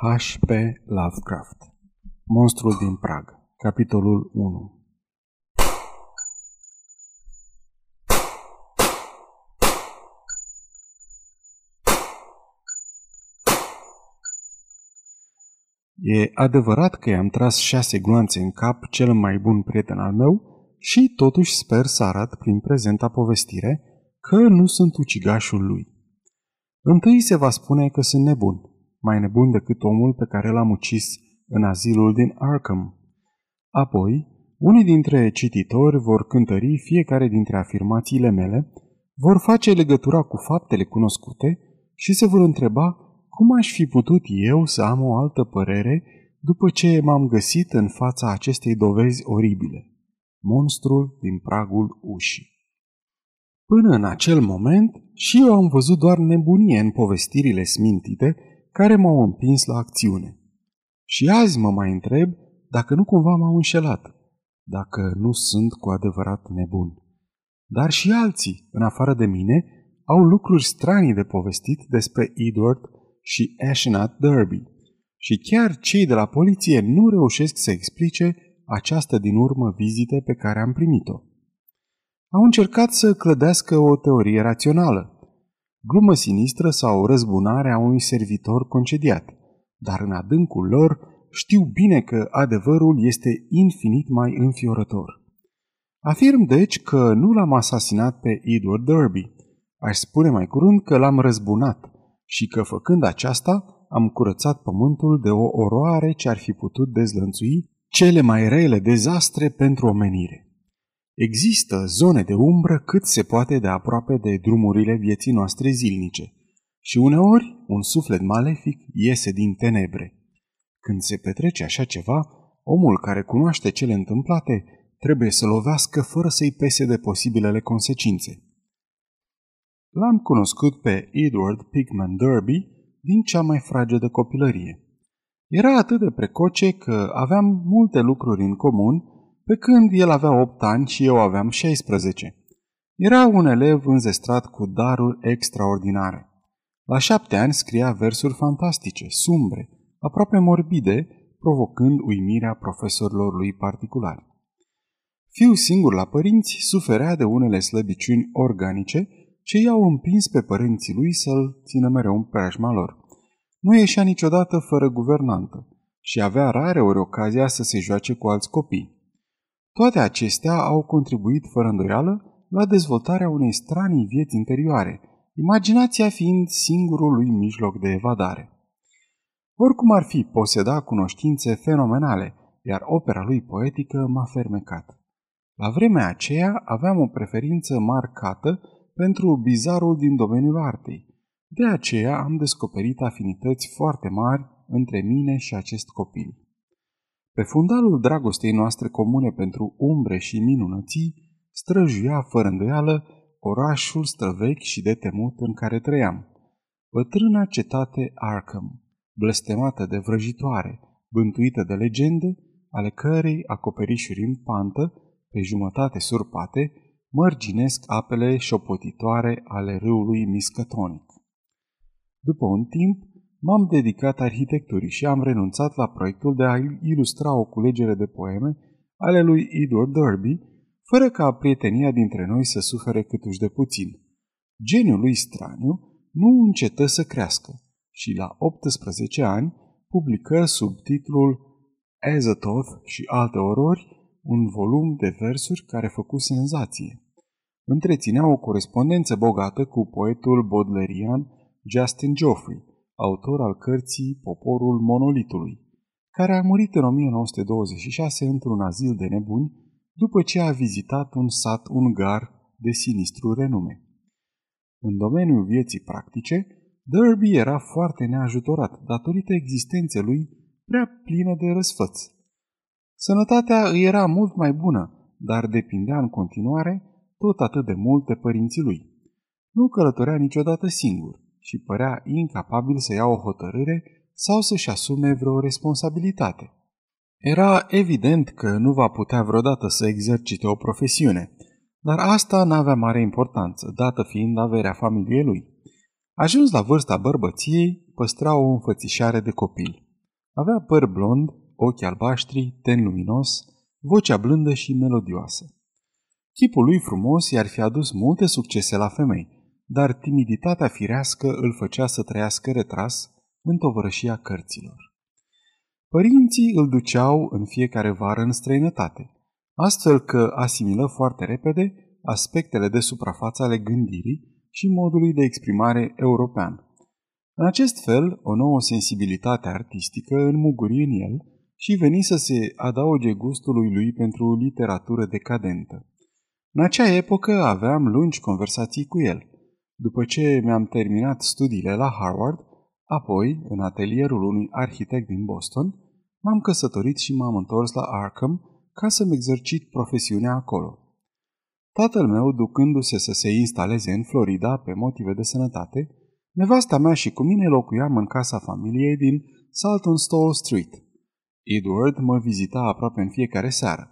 H.P. Lovecraft Monstrul din Prag Capitolul 1 E adevărat că i-am tras șase gloanțe în cap cel mai bun prieten al meu și totuși sper să arăt prin prezenta povestire că nu sunt ucigașul lui. Întâi se va spune că sunt nebun, mai nebun decât omul pe care l-am ucis în azilul din Arkham. Apoi, unii dintre cititori vor cântări fiecare dintre afirmațiile mele, vor face legătura cu faptele cunoscute și se vor întreba cum aș fi putut eu să am o altă părere după ce m-am găsit în fața acestei dovezi oribile. Monstrul din pragul ușii. Până în acel moment, și eu am văzut doar nebunie în povestirile smintite care m-au împins la acțiune. Și azi mă mai întreb dacă nu cumva m-au înșelat, dacă nu sunt cu adevărat nebun. Dar și alții, în afară de mine, au lucruri stranii de povestit despre Edward și Ashnat Derby. Și chiar cei de la poliție nu reușesc să explice această din urmă vizită pe care am primit-o. Au încercat să clădească o teorie rațională, glumă sinistră sau răzbunare a unui servitor concediat, dar în adâncul lor știu bine că adevărul este infinit mai înfiorător. Afirm deci că nu l-am asasinat pe Edward Derby, aș spune mai curând că l-am răzbunat și că făcând aceasta am curățat pământul de o oroare ce ar fi putut dezlănțui cele mai rele dezastre pentru omenire. Există zone de umbră cât se poate de aproape de drumurile vieții noastre zilnice și uneori un suflet malefic iese din tenebre. Când se petrece așa ceva, omul care cunoaște cele întâmplate trebuie să lovească fără să-i pese de posibilele consecințe. L-am cunoscut pe Edward Pickman Derby din cea mai fragedă copilărie. Era atât de precoce că aveam multe lucruri în comun pe când el avea 8 ani și eu aveam 16. Era un elev înzestrat cu daruri extraordinare. La șapte ani scria versuri fantastice, sumbre, aproape morbide, provocând uimirea profesorilor lui particulari. Fiul singur la părinți suferea de unele slăbiciuni organice ce i-au împins pe părinții lui să-l țină mereu în preajma lor. Nu ieșea niciodată fără guvernantă și avea rare ori ocazia să se joace cu alți copii. Toate acestea au contribuit fără îndoială la dezvoltarea unei stranii vieți interioare, imaginația fiind singurul lui mijloc de evadare. Oricum ar fi, poseda cunoștințe fenomenale, iar opera lui poetică m-a fermecat. La vremea aceea aveam o preferință marcată pentru bizarul din domeniul artei. De aceea am descoperit afinități foarte mari între mine și acest copil. Pe fundalul dragostei noastre comune pentru umbre și minunății, străjuia fără îndoială orașul străvechi și de temut în care trăiam. Bătrâna cetate Arkham, blestemată de vrăjitoare, bântuită de legende, ale cărei acoperișuri în pantă, pe jumătate surpate, mărginesc apele șopotitoare ale râului Miscătonic. După un timp, m-am dedicat arhitecturii și am renunțat la proiectul de a ilustra o culegere de poeme ale lui Edward Derby, fără ca prietenia dintre noi să sufere câtuși de puțin. Geniul lui straniu nu încetă să crească și la 18 ani publică sub titlul Azathoth și alte orori un volum de versuri care făcu senzație. Întreținea o corespondență bogată cu poetul bodlerian Justin Geoffrey, autor al cărții Poporul Monolitului, care a murit în 1926 într-un azil de nebuni după ce a vizitat un sat ungar de sinistru renume. În domeniul vieții practice, Derby era foarte neajutorat datorită existenței lui prea plină de răsfăț. Sănătatea îi era mult mai bună, dar depindea în continuare tot atât de mult de părinții lui. Nu călătorea niciodată singur și părea incapabil să ia o hotărâre sau să-și asume vreo responsabilitate. Era evident că nu va putea vreodată să exercite o profesiune, dar asta n-avea mare importanță, dată fiind averea familiei lui. Ajuns la vârsta bărbăției, păstra o înfățișare de copil. Avea păr blond, ochi albaștri, ten luminos, vocea blândă și melodioasă. Chipul lui frumos i-ar fi adus multe succese la femei, dar timiditatea firească îl făcea să trăiască retras în tovărășia cărților. Părinții îl duceau în fiecare vară în străinătate, astfel că asimilă foarte repede aspectele de suprafață ale gândirii și modului de exprimare european. În acest fel, o nouă sensibilitate artistică înmuguri în el și veni să se adauge gustului lui pentru literatură decadentă. În acea epocă aveam lungi conversații cu el. După ce mi-am terminat studiile la Harvard, apoi, în atelierul unui arhitect din Boston, m-am căsătorit și m-am întors la Arkham ca să-mi exercit profesiunea acolo. Tatăl meu, ducându-se să se instaleze în Florida pe motive de sănătate, nevasta mea și cu mine locuiam în casa familiei din Saltonstall Street. Edward mă vizita aproape în fiecare seară.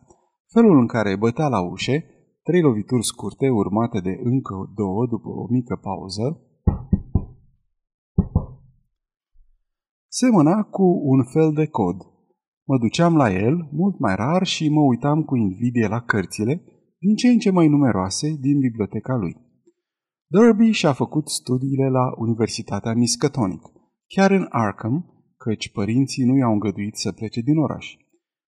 Felul în care bătea la ușe, trei lovituri scurte urmate de încă două după o mică pauză, semăna cu un fel de cod. Mă duceam la el, mult mai rar, și mă uitam cu invidie la cărțile, din ce în ce mai numeroase, din biblioteca lui. Derby și-a făcut studiile la Universitatea Miskatonic, chiar în Arkham, căci părinții nu i-au îngăduit să plece din oraș.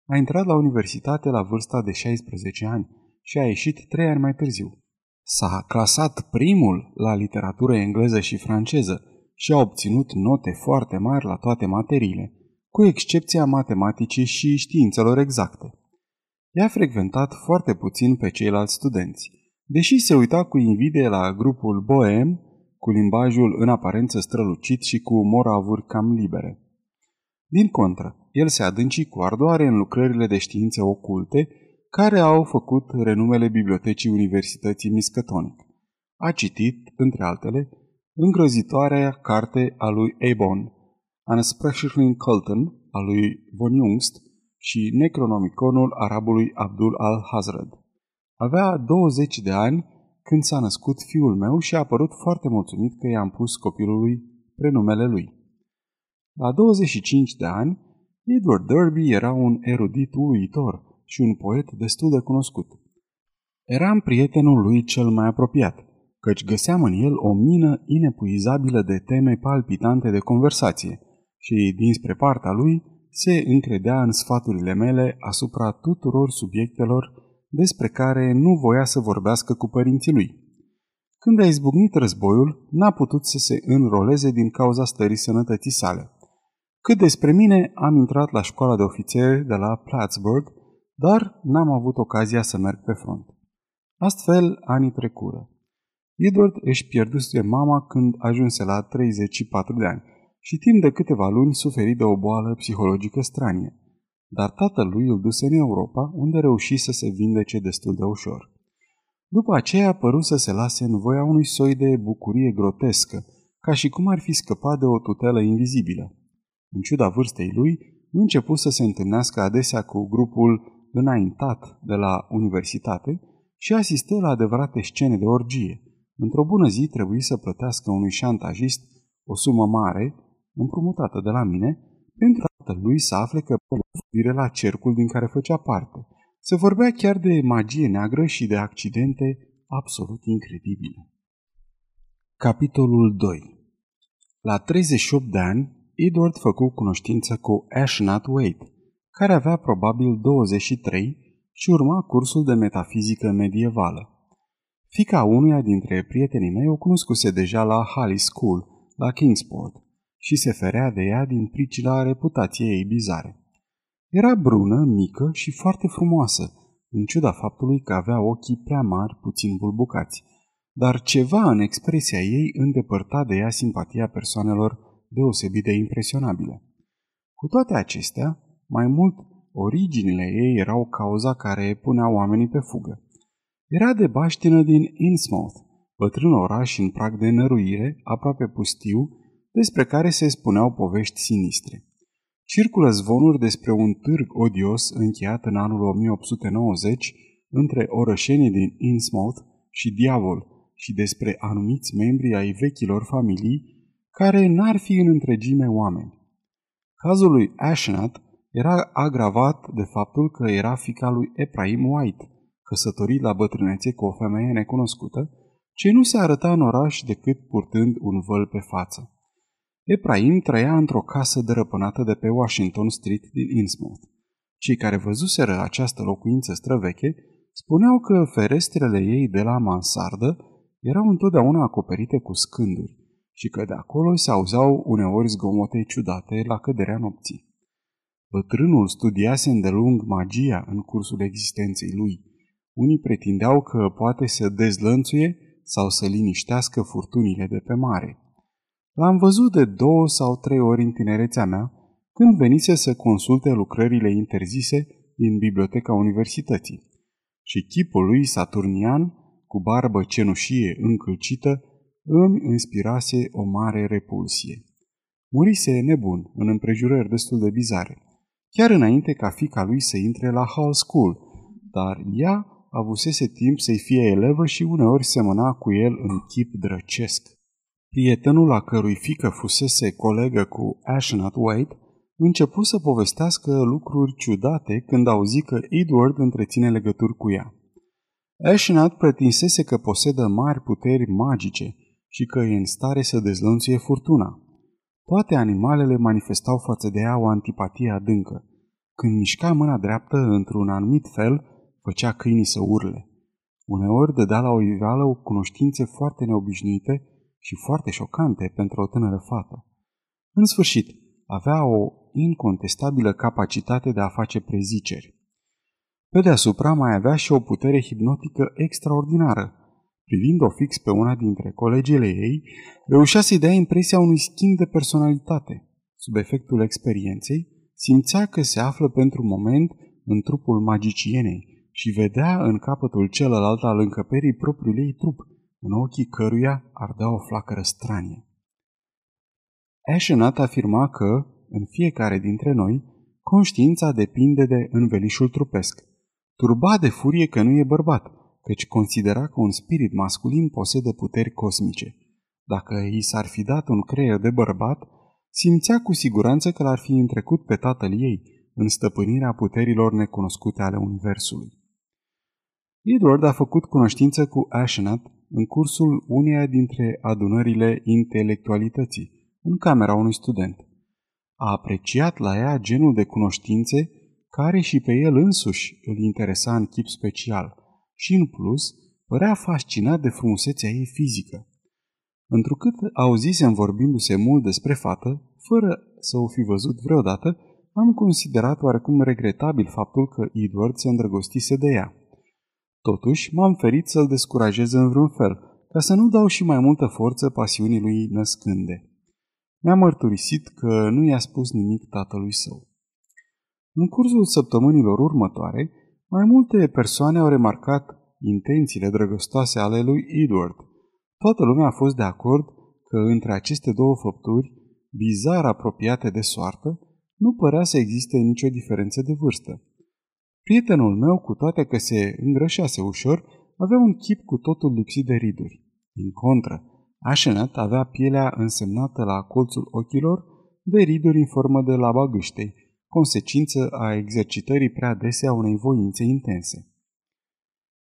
A intrat la universitate la vârsta de 16 ani și a ieșit trei ani mai târziu. S-a clasat primul la literatură engleză și franceză și a obținut note foarte mari la toate materiile, cu excepția matematicii și științelor exacte. I-a frecventat foarte puțin pe ceilalți studenți, deși se uita cu invidie la grupul boem, cu limbajul în aparență strălucit și cu moravuri cam libere. Din contră, el se adânci cu ardoare în lucrările de științe oculte care au făcut renumele Bibliotecii Universității Miskatonic. A citit, între altele, îngrozitoarea carte a lui Ebon, Unsprechlichen Colton, a lui von Jungst și Necronomiconul arabului Abdul al-Hazred. Avea 20 de ani când s-a născut fiul meu și a apărut foarte mulțumit că i-am pus copilului prenumele lui. La 25 de ani, Edward Derby era un erudit uluitor și un poet destul de cunoscut. Eram prietenul lui cel mai apropiat, căci găseam în el o mină inepuizabilă de teme palpitante de conversație și, dinspre partea lui, se încredea în sfaturile mele asupra tuturor subiectelor despre care nu voia să vorbească cu părinții lui. Când a izbucnit războiul, n-a putut să se înroleze din cauza stării sănătății sale. Cât despre mine, am intrat la școala de ofițeri de la Plattsburgh, dar n-am avut ocazia să merg pe front. Astfel, anii trecură. Edward își pierduse mama când ajunse la 34 de ani și timp de câteva luni suferi de o boală psihologică stranie. Dar tatălui îl duse în Europa, unde reuși să se vindece destul de ușor. După aceea a părut să se lase în voia unui soi de bucurie grotescă, ca și cum ar fi scăpat de o tutelă invizibilă. În ciuda vârstei lui, început să se întâlnească adesea cu grupul înaintat de la universitate și asistă la adevărate scene de orgie. Într-o bună zi trebuie să plătească unui șantajist o sumă mare, împrumutată de la mine, pentru lui să afle că vire la cercul din care făcea parte. Se vorbea chiar de magie neagră și de accidente absolut incredibile. Capitolul 2 La 38 de ani, Edward făcu cunoștință cu Ashnat Wade, care avea probabil 23 și urma cursul de metafizică medievală. Fica unuia dintre prietenii mei o cunoscuse deja la Halley School, la Kingsport, și se ferea de ea din pricina reputației ei bizare. Era brună, mică și foarte frumoasă, în ciuda faptului că avea ochii prea mari, puțin bulbucați, dar ceva în expresia ei îndepărta de ea simpatia persoanelor deosebit de impresionabile. Cu toate acestea, mai mult, originile ei erau cauza care punea oamenii pe fugă. Era de baștină din Innsmouth, bătrân oraș în prag de năruire, aproape pustiu, despre care se spuneau povești sinistre. Circulă zvonuri despre un târg odios încheiat în anul 1890 între orășenii din Innsmouth și Diavol și despre anumiți membri ai vechilor familii care n-ar fi în întregime oameni. Cazul lui Ashnat era agravat de faptul că era fica lui Ephraim White, căsătorit la bătrânețe cu o femeie necunoscută, ce nu se arăta în oraș decât purtând un văl pe față. Ephraim trăia într-o casă dărăpânată de pe Washington Street din Innsmouth. Cei care văzuseră această locuință străveche spuneau că ferestrele ei de la mansardă erau întotdeauna acoperite cu scânduri și că de acolo se auzeau uneori zgomote ciudate la căderea nopții. Bătrânul studiase îndelung magia în cursul existenței lui. Unii pretindeau că poate să dezlănțuie sau să liniștească furtunile de pe mare. L-am văzut de două sau trei ori în tinerețea mea, când venise să consulte lucrările interzise din biblioteca universității. Și chipul lui saturnian, cu barbă cenușie încălcită, îmi inspirase o mare repulsie. Murise nebun, în împrejurări destul de bizare, chiar înainte ca fica lui să intre la Hall School, dar ea avusese timp să-i fie elevă și uneori semăna cu el în chip drăcesc. Prietenul la cărui fică fusese colegă cu Ashnat Wade începu să povestească lucruri ciudate când auzi că Edward întreține legături cu ea. Ashnat pretinsese că posedă mari puteri magice și că e în stare să dezlănțuie furtuna. Toate animalele manifestau față de ea o antipatie adâncă. Când mișca mâna dreaptă într-un anumit fel, făcea câinii să urle. Uneori dădea la o iveală o cunoștințe foarte neobișnuite și foarte șocante pentru o tânără fată. În sfârșit, avea o incontestabilă capacitate de a face preziceri. Pe deasupra mai avea și o putere hipnotică extraordinară. Privind-o fix pe una dintre colegele ei, reușea să-i dea impresia unui schimb de personalitate. Sub efectul experienței, simțea că se află pentru moment în trupul magicienei și vedea în capătul celălalt al încăperii propriul ei trup, în ochii căruia ardea o flacără stranie. Ashenat afirma că, în fiecare dintre noi, conștiința depinde de învelișul trupesc. Turba de furie că nu e bărbat, căci considera că un spirit masculin posedă puteri cosmice. Dacă i s-ar fi dat un creier de bărbat, simțea cu siguranță că l-ar fi întrecut pe tatăl ei în stăpânirea puterilor necunoscute ale Universului. Edward a făcut cunoștință cu Ashenat în cursul uneia dintre adunările intelectualității, în camera unui student. A apreciat la ea genul de cunoștințe care și pe el însuși îl interesa în chip special și, în plus, părea fascinat de frumusețea ei fizică. Întrucât auzisem vorbindu-se mult despre fată, fără să o fi văzut vreodată, am considerat oarecum regretabil faptul că Edward se îndrăgostise de ea. Totuși, m-am ferit să-l descurajez în vreun fel, ca să nu dau și mai multă forță pasiunii lui născânde. Mi-a mărturisit că nu i-a spus nimic tatălui său. În cursul săptămânilor următoare, mai multe persoane au remarcat intențiile drăgostoase ale lui Edward. Toată lumea a fost de acord că între aceste două făpturi, bizar apropiate de soartă, nu părea să existe nicio diferență de vârstă. Prietenul meu, cu toate că se îngrășase ușor, avea un chip cu totul lipsit de riduri. Din contră, Așenat avea pielea însemnată la colțul ochilor de riduri în formă de laba gâștei, consecință a exercitării prea dese a unei voințe intense.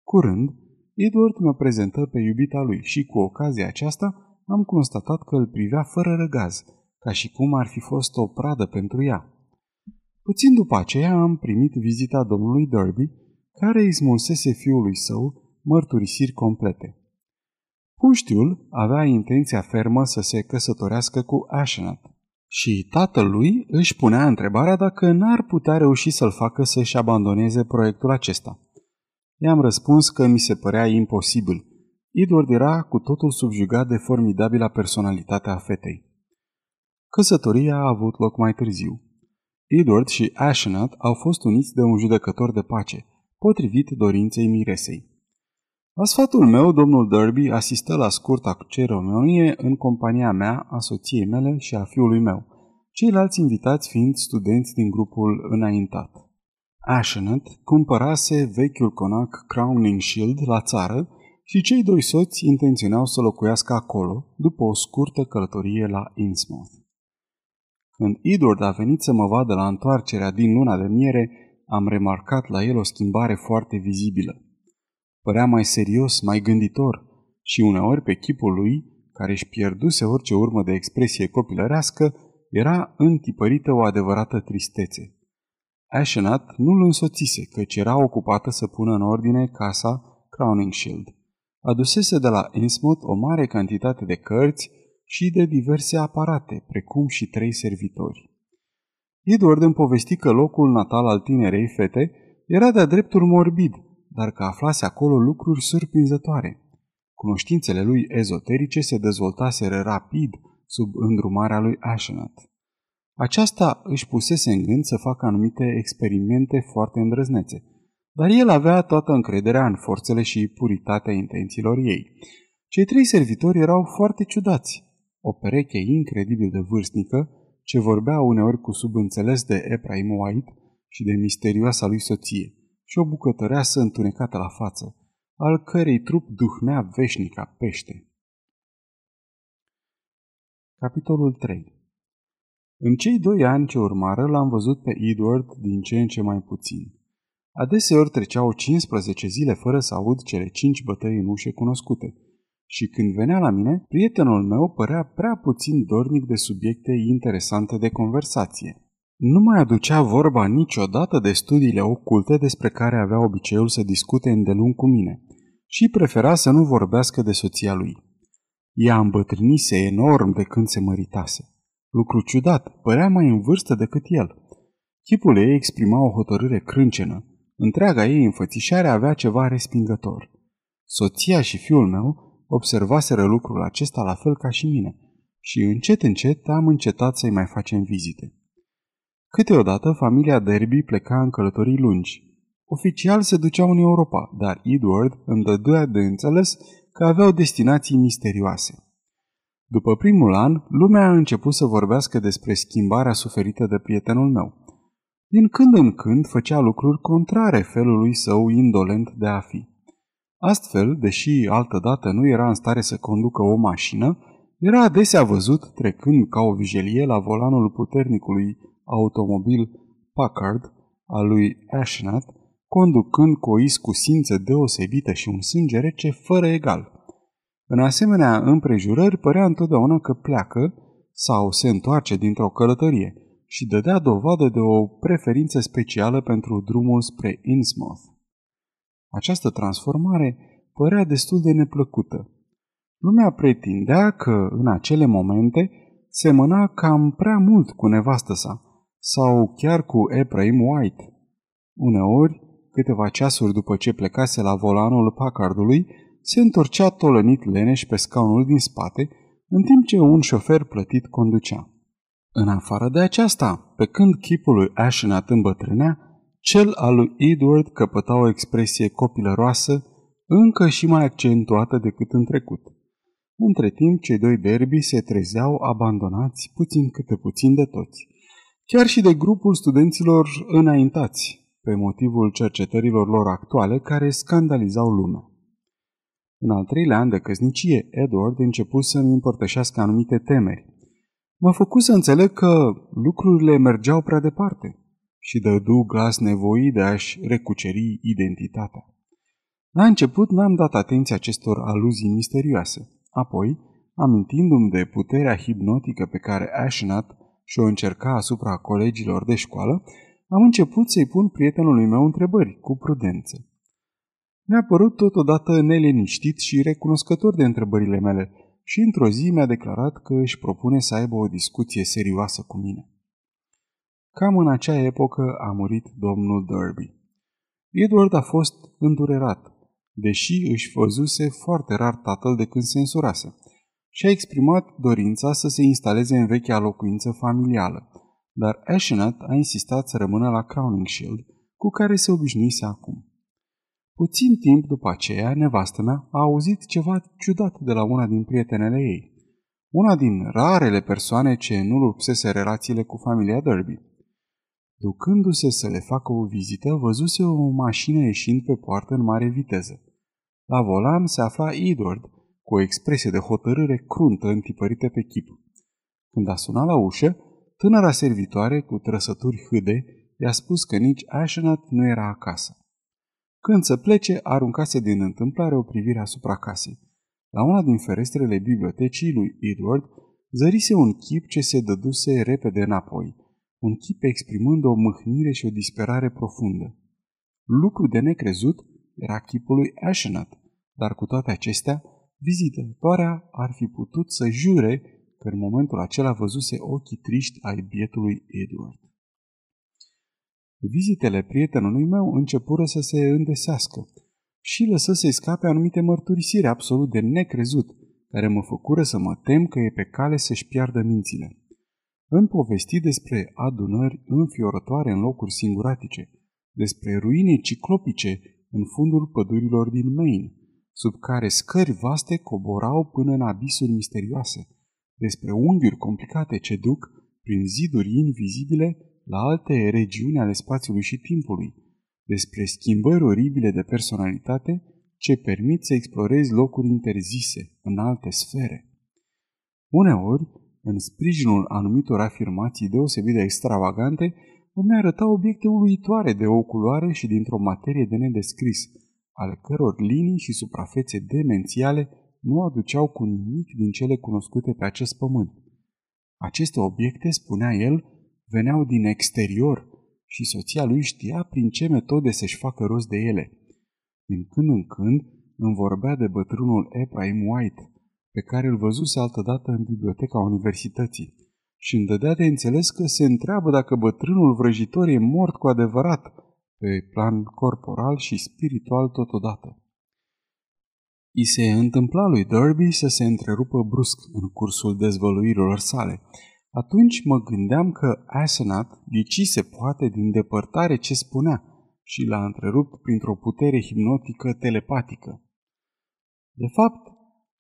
Curând, Edward mă prezentă pe iubita lui și cu ocazia aceasta am constatat că îl privea fără răgaz, ca și cum ar fi fost o pradă pentru ea. Puțin după aceea am primit vizita domnului Derby, care îi smulsese fiului său mărturisiri complete. Puștiul avea intenția fermă să se căsătorească cu Ashenat și tatăl lui își punea întrebarea dacă n-ar putea reuși să-l facă să-și abandoneze proiectul acesta. I-am răspuns că mi se părea imposibil. Edward era cu totul subjugat de formidabila personalitatea fetei. Căsătoria a avut loc mai târziu. Edward și Ashenat au fost uniți de un judecător de pace, potrivit dorinței miresei. La sfatul meu, domnul Derby asistă la scurta ceremonie în compania mea, a soției mele și a fiului meu, ceilalți invitați fiind studenți din grupul înaintat. Ashenat cumpărase vechiul conac Crowning Shield la țară și cei doi soți intenționau să locuiască acolo, după o scurtă călătorie la Innsmouth. Când Edward a venit să mă vadă la întoarcerea din luna de miere, am remarcat la el o schimbare foarte vizibilă. Părea mai serios, mai gânditor și uneori pe chipul lui, care își pierduse orice urmă de expresie copilărească, era întipărită o adevărată tristețe. Ashenat nu-l însoțise, căci era ocupată să pună în ordine casa Crowningshield. Adusese de la Innsmouth o mare cantitate de cărți și de diverse aparate, precum și trei servitori. Edward îmi povesti că locul natal al tinerei fete era de-a dreptul morbid, dar că aflase acolo lucruri surprinzătoare. Cunoștințele lui ezoterice se dezvoltaseră rapid sub îndrumarea lui Ashenat. Aceasta își pusese în gând să facă anumite experimente foarte îndrăznețe, dar el avea toată încrederea în forțele și puritatea intențiilor ei. Cei trei servitori erau foarte ciudați. O pereche incredibil de vârstnică, ce vorbea uneori cu subînțeles de Ephraim White și de misterioasa lui soție, și o bucătăreasă întunecată la față, al cărei trup duhnea veșnic ca pește. Capitolul 3 În cei doi ani ce urmară, l-am văzut pe Edward din ce în ce mai puțin. Adeseori treceau 15 zile fără să aud cele cinci bătăi în ușe cunoscute. Și când venea la mine, prietenul meu părea prea puțin dornic de subiecte interesante de conversație. Nu mai aducea vorba niciodată de studiile oculte despre care avea obiceiul să discute îndelung cu mine și prefera să nu vorbească de soția lui. Ea îmbătrânise enorm de când se măritase. Lucru ciudat, părea mai în vârstă decât el. Chipul ei exprima o hotărâre crâncenă. Întreaga ei înfățișare avea ceva respingător. Soția și fiul meu observaseră lucrul acesta la fel ca și mine și încet încet am încetat să-i mai facem vizite. Câteodată familia Derby pleca în călătorii lungi. Oficial se duceau în Europa, dar Edward îmi dădea de înțeles că aveau destinații misterioase. După primul an, lumea a început să vorbească despre schimbarea suferită de prietenul meu. Din când în când făcea lucruri contrare felului său indolent de a fi. Astfel, deși altădată nu era în stare să conducă o mașină, era adesea văzut trecând ca o vijelie la volanul puternicului automobil Packard al lui Ashnat, conducând cu o iscusință deosebită și un sânge rece fără egal. În asemenea împrejurări părea întotdeauna că pleacă sau se întoarce dintr-o călătorie și dădea dovadă de o preferință specială pentru drumul spre Innsmouth. Această transformare părea destul de neplăcută. Lumea pretindea că, în acele momente, semăna cam prea mult cu nevastă sa, sau chiar cu Ephraim White. Uneori, câteva ceasuri după ce plecase la volanul Packardului, se întorcea tolănit leneș pe scaunul din spate, în timp ce un șofer plătit conducea. În afară de aceasta, pe când chipul lui Ashenat îmbătrânea, cel al lui Edward căpăta o expresie copilăroasă, încă și mai accentuată decât în trecut. Între timp, cei doi derbi se trezeau abandonați puțin câte puțin de toți chiar și de grupul studenților înaintați, pe motivul cercetărilor lor actuale care scandalizau lumea. În al treilea an de căsnicie, Edward început să-mi împărtășească anumite temeri. M-a făcut să înțeleg că lucrurile mergeau prea departe și dădu glas nevoii de a-și recuceri identitatea. La început n-am dat atenție acestor aluzii misterioase. Apoi, amintindu-mi de puterea hipnotică pe care Ashnat și o încerca asupra colegilor de școală, am început să-i pun prietenului meu întrebări, cu prudență. Mi-a părut totodată neliniștit și recunoscător de întrebările mele și într-o zi mi-a declarat că își propune să aibă o discuție serioasă cu mine. Cam în acea epocă a murit domnul Derby. Edward a fost îndurerat, deși își văzuse foarte rar tatăl de când se însurase – și a exprimat dorința să se instaleze în vechea locuință familială, dar Ashenat a insistat să rămână la Crowningshield, cu care se obișnuise acum. Puțin timp după aceea, nevastă mea a auzit ceva ciudat de la una din prietenele ei, una din rarele persoane ce nu lupsese relațiile cu familia Derby. Ducându-se să le facă o vizită, văzuse o mașină ieșind pe poartă în mare viteză. La volan se afla Edward, cu o expresie de hotărâre cruntă întipărită pe chip. Când a sunat la ușă, Tânăra servitoare, cu trăsături hâde, i-a spus că nici Ashenat nu era acasă. Când să plece, aruncase din întâmplare o privire asupra casei. La una din ferestrele bibliotecii lui Edward zărise un chip ce se dăduse repede înapoi, un chip exprimând o mâhnire și o disperare profundă. Lucru de necrezut era chipul lui Ashenat, dar cu toate acestea, vizitătoarea ar fi putut să jure că în momentul acela văzuse ochii triști ai bietului Edward. Vizitele prietenului meu începură să se îndesească și lăsă să-i scape anumite mărturisiri absolut de necrezut, care mă făcură să mă tem că e pe cale să-și piardă mințile. Îmi povesti despre adunări înfiorătoare în locuri singuratice, despre ruine ciclopice în fundul pădurilor din Maine, sub care scări vaste coborau până în abisuri misterioase, despre unghiuri complicate ce duc, prin ziduri invizibile, la alte regiuni ale spațiului și timpului, despre schimbări oribile de personalitate ce permit să explorezi locuri interzise în alte sfere. Uneori, în sprijinul anumitor afirmații deosebit de extravagante, îmi arăta obiecte uluitoare de o culoare și dintr-o materie de nedescris, ale căror linii și suprafețe demențiale nu aduceau cu nimic din cele cunoscute pe acest pământ. Aceste obiecte, spunea el, veneau din exterior și soția lui știa prin ce metode să-și facă rost de ele. Din când în când îmi vorbea de bătrânul Ephraim White, pe care îl văzuse altădată în biblioteca universității și îmi dădea de înțeles că se întreabă dacă bătrânul vrăjitor e mort cu adevărat, pe plan corporal și spiritual totodată. I se întâmpla lui Derby să se întrerupă brusc în cursul dezvăluirilor sale. Atunci mă gândeam că Asenat ghicise poate din depărtare ce spunea și l-a întrerupt printr-o putere hipnotică telepatică. De fapt,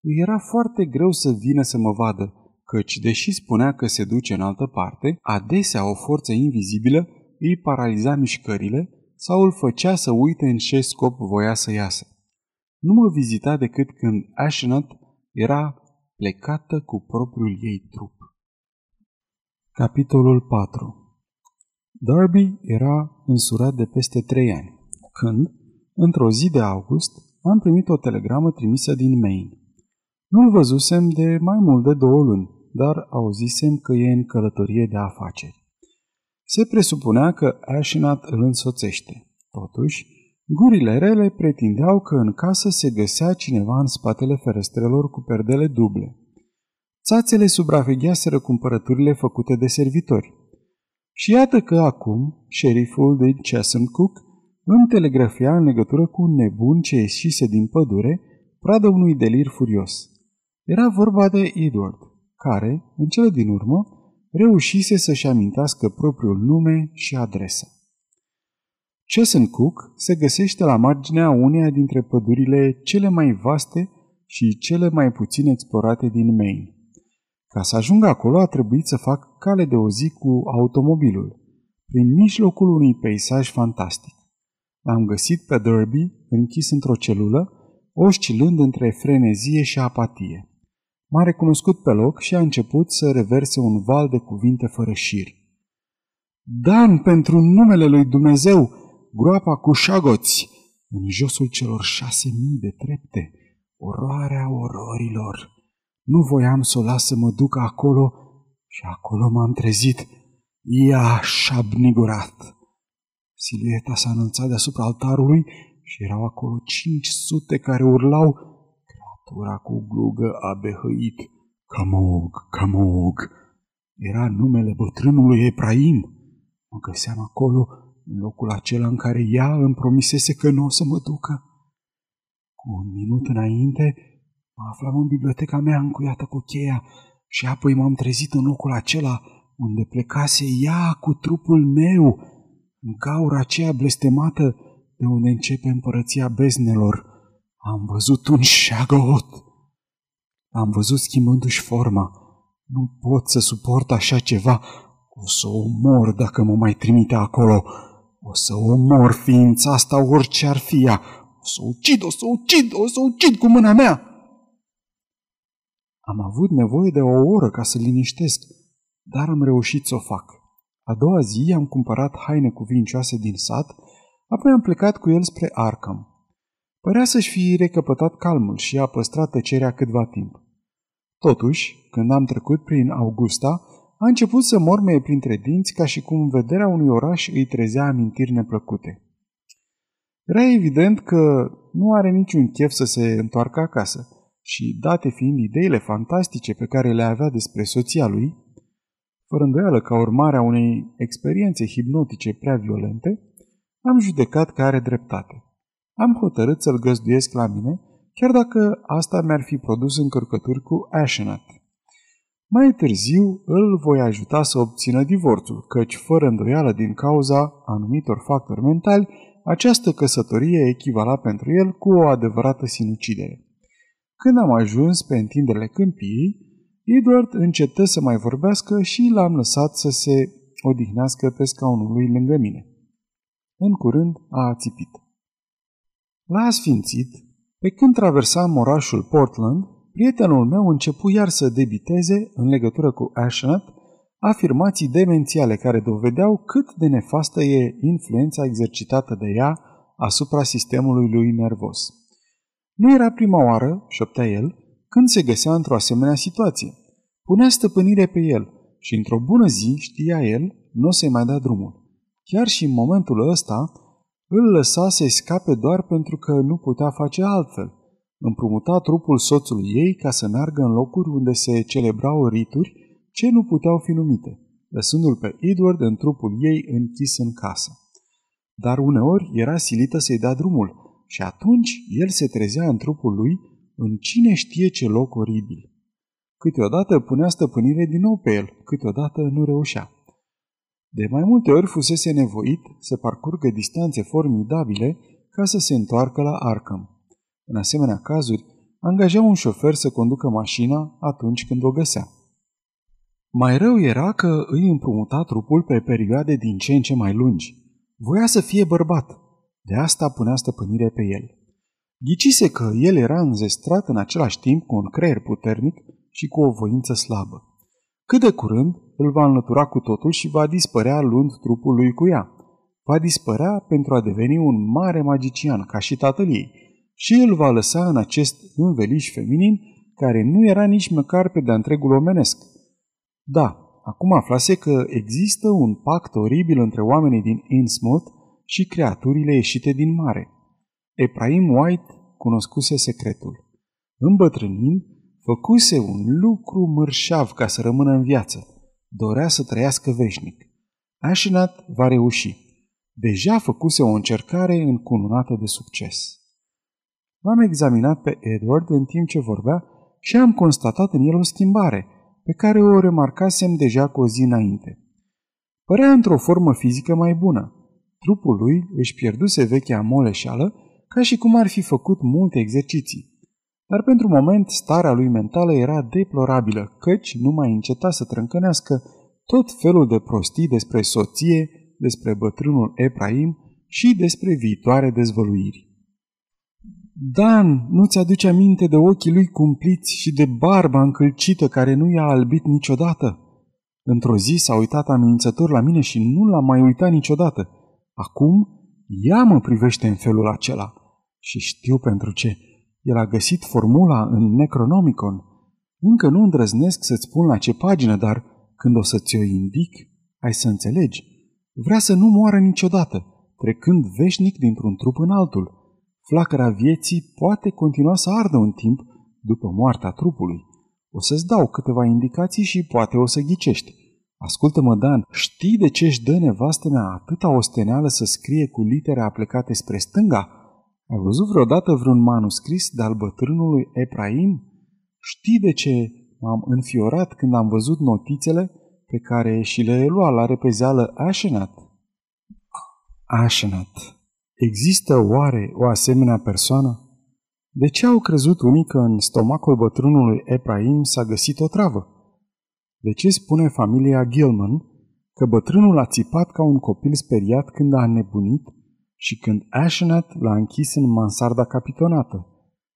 îi era foarte greu să vină să mă vadă, căci, deși spunea că se duce în altă parte, adesea o forță invizibilă îi paraliza mișcările sau îl făcea să uite în ce scop voia să iasă. Nu mă vizita decât când Ashnot era plecată cu propriul ei trup. Capitolul 4 Darby era însurat de peste trei ani, când, într-o zi de august, am primit o telegramă trimisă din Maine. Nu-l văzusem de mai mult de două luni, dar auzisem că e în călătorie de afaceri. Se presupunea că Ashnat îl însoțește. Totuși, gurile rele pretindeau că în casă se găsea cineva în spatele ferestrelor cu perdele duble. Țațele supravegheaseră cumpărăturile făcute de servitori. Și iată că acum, șeriful de Chesapeake îmi telegrafia în legătură cu un nebun ce ieșise din pădure, pradă unui delir furios. Era vorba de Edward, care, în cele din urmă, reușise să-și amintească propriul nume și adresa. Cook se găsește la marginea uneia dintre pădurile cele mai vaste și cele mai puțin explorate din Maine. Ca să ajung acolo a trebuit să fac cale de o zi cu automobilul, prin mijlocul unui peisaj fantastic. L-am găsit pe Derby închis într-o celulă, oscilând între frenezie și apatie. M-a recunoscut pe loc și a început să reverse un val de cuvinte fără șir. Dan, pentru numele lui Dumnezeu, groapa cu șagoți, în josul celor șase mii de trepte, oroarea ororilor. Nu voiam să o las să mă duc acolo și acolo m-am trezit. Ia șabnigurat! Silueta s-a înălțat deasupra altarului și erau acolo cinci sute care urlau Creatura cu glugă a behăit. Camog, Camog! Era numele bătrânului Epraim. Mă găseam acolo, în locul acela în care ea îmi promisese că nu o să mă ducă. Cu un minut înainte, mă aflam în biblioteca mea încuiată cu cheia și apoi m-am trezit în locul acela unde plecase ea cu trupul meu, în gaura aceea blestemată de unde începe împărăția beznelor. Am văzut un șagot. Am văzut schimbându-și forma. Nu pot să suport așa ceva. O să o omor dacă mă mai trimite acolo. O să omor ființa asta orice ar fi ea. O să o ucid, o să o ucid, o să o ucid cu mâna mea. Am avut nevoie de o oră ca să liniștesc. dar am reușit să o fac. A doua zi am cumpărat haine cuvincioase din sat, apoi am plecat cu el spre Arkham. Părea să-și fi recăpătat calmul și a păstrat tăcerea câtva timp. Totuși, când am trecut prin Augusta, a început să mormeye printre dinți ca și cum vederea unui oraș îi trezea amintiri neplăcute. Era evident că nu are niciun chef să se întoarcă acasă și, date fiind ideile fantastice pe care le avea despre soția lui, fără îndoială ca urmare a unei experiențe hipnotice prea violente, am judecat că are dreptate. Am hotărât să-l găzduiesc la mine, chiar dacă asta mi-ar fi produs încărcături cu Ashenat. Mai târziu îl voi ajuta să obțină divorțul, căci, fără îndoială din cauza anumitor factori mentali, această căsătorie echivala pentru el cu o adevărată sinucidere. Când am ajuns pe întinderile câmpiei, Edward încetă să mai vorbească și l-am lăsat să se odihnească pe scaunul lui lângă mine. În curând a ațipit. La asfințit, pe când traversam orașul Portland, prietenul meu începu iar să debiteze, în legătură cu Ashnat, afirmații demențiale care dovedeau cât de nefastă e influența exercitată de ea asupra sistemului lui nervos. Nu era prima oară, șoptea el, când se găsea într-o asemenea situație. Punea stăpânire pe el și într-o bună zi, știa el, nu o să-i mai da drumul. Chiar și în momentul ăsta, îl lăsa să scape doar pentru că nu putea face altfel. Împrumuta trupul soțului ei ca să meargă în locuri unde se celebrau rituri ce nu puteau fi numite, lăsându-l pe Edward în trupul ei închis în casă. Dar uneori era silită să-i dea drumul și atunci el se trezea în trupul lui în cine știe ce loc oribil. Câteodată punea stăpânire din nou pe el, câteodată nu reușea. De mai multe ori fusese nevoit să parcurgă distanțe formidabile ca să se întoarcă la Arkham. În asemenea cazuri, angaja un șofer să conducă mașina atunci când o găsea. Mai rău era că îi împrumuta trupul pe perioade din ce în ce mai lungi. Voia să fie bărbat. De asta punea stăpânire pe el. Ghicise că el era înzestrat în același timp cu un creier puternic și cu o voință slabă. Cât de curând îl va înlătura cu totul și va dispărea luând trupul lui cu ea. Va dispărea pentru a deveni un mare magician, ca și tatăl ei, și îl va lăsa în acest înveliș feminin care nu era nici măcar pe de întregul omenesc. Da, acum aflase că există un pact oribil între oamenii din Innsmouth și creaturile ieșite din mare. Ephraim White cunoscuse secretul. Îmbătrânind, făcuse un lucru mărșav ca să rămână în viață. Dorea să trăiască veșnic. Ashenat va reuși. Deja făcuse o încercare încununată de succes. L-am examinat pe Edward în timp ce vorbea și am constatat în el o schimbare, pe care o remarcasem deja cu o zi înainte. Părea într-o formă fizică mai bună. Trupul lui își pierduse vechea moleșeală ca și cum ar fi făcut multe exerciții. Dar pentru moment starea lui mentală era deplorabilă, căci nu mai înceta să trâncănească tot felul de prostii despre soție, despre bătrânul Ephraim și despre viitoare dezvăluiri. Dan, nu-ți aduce aminte de ochii lui cumpliți și de barba încălcită care nu i-a albit niciodată? Într-o zi s-a uitat amenințător la mine și nu l-a mai uitat niciodată. Acum, ea mă privește în felul acela. Și știu pentru ce. El a găsit formula în Necronomicon. Încă nu îndrăznesc să-ți spun la ce pagină, dar când o să ți-o indic, ai să înțelegi. Vrea să nu moară niciodată, trecând veșnic dintr-un trup în altul – Flacăra vieții poate continua să ardă un timp după moartea trupului. O să-ți dau câteva indicații și poate o să ghicești. Ascultă-mă, Dan, știi de ce își dă nevastă mea atâta osteneală să scrie cu litere aplecate spre stânga? Ai văzut vreodată vreun manuscris de-al bătrânului Ephraim? Știi de ce m-am înfiorat când am văzut notițele pe care și le lua la repezeală Ashenat? Ashenat. Există oare o asemenea persoană? De ce au crezut unii că în stomacul bătrânului Ephraim s-a găsit o travă? De ce spune familia Gilman că bătrânul a țipat ca un copil speriat când a nebunit și când Ashenat l-a închis în mansarda capitonată,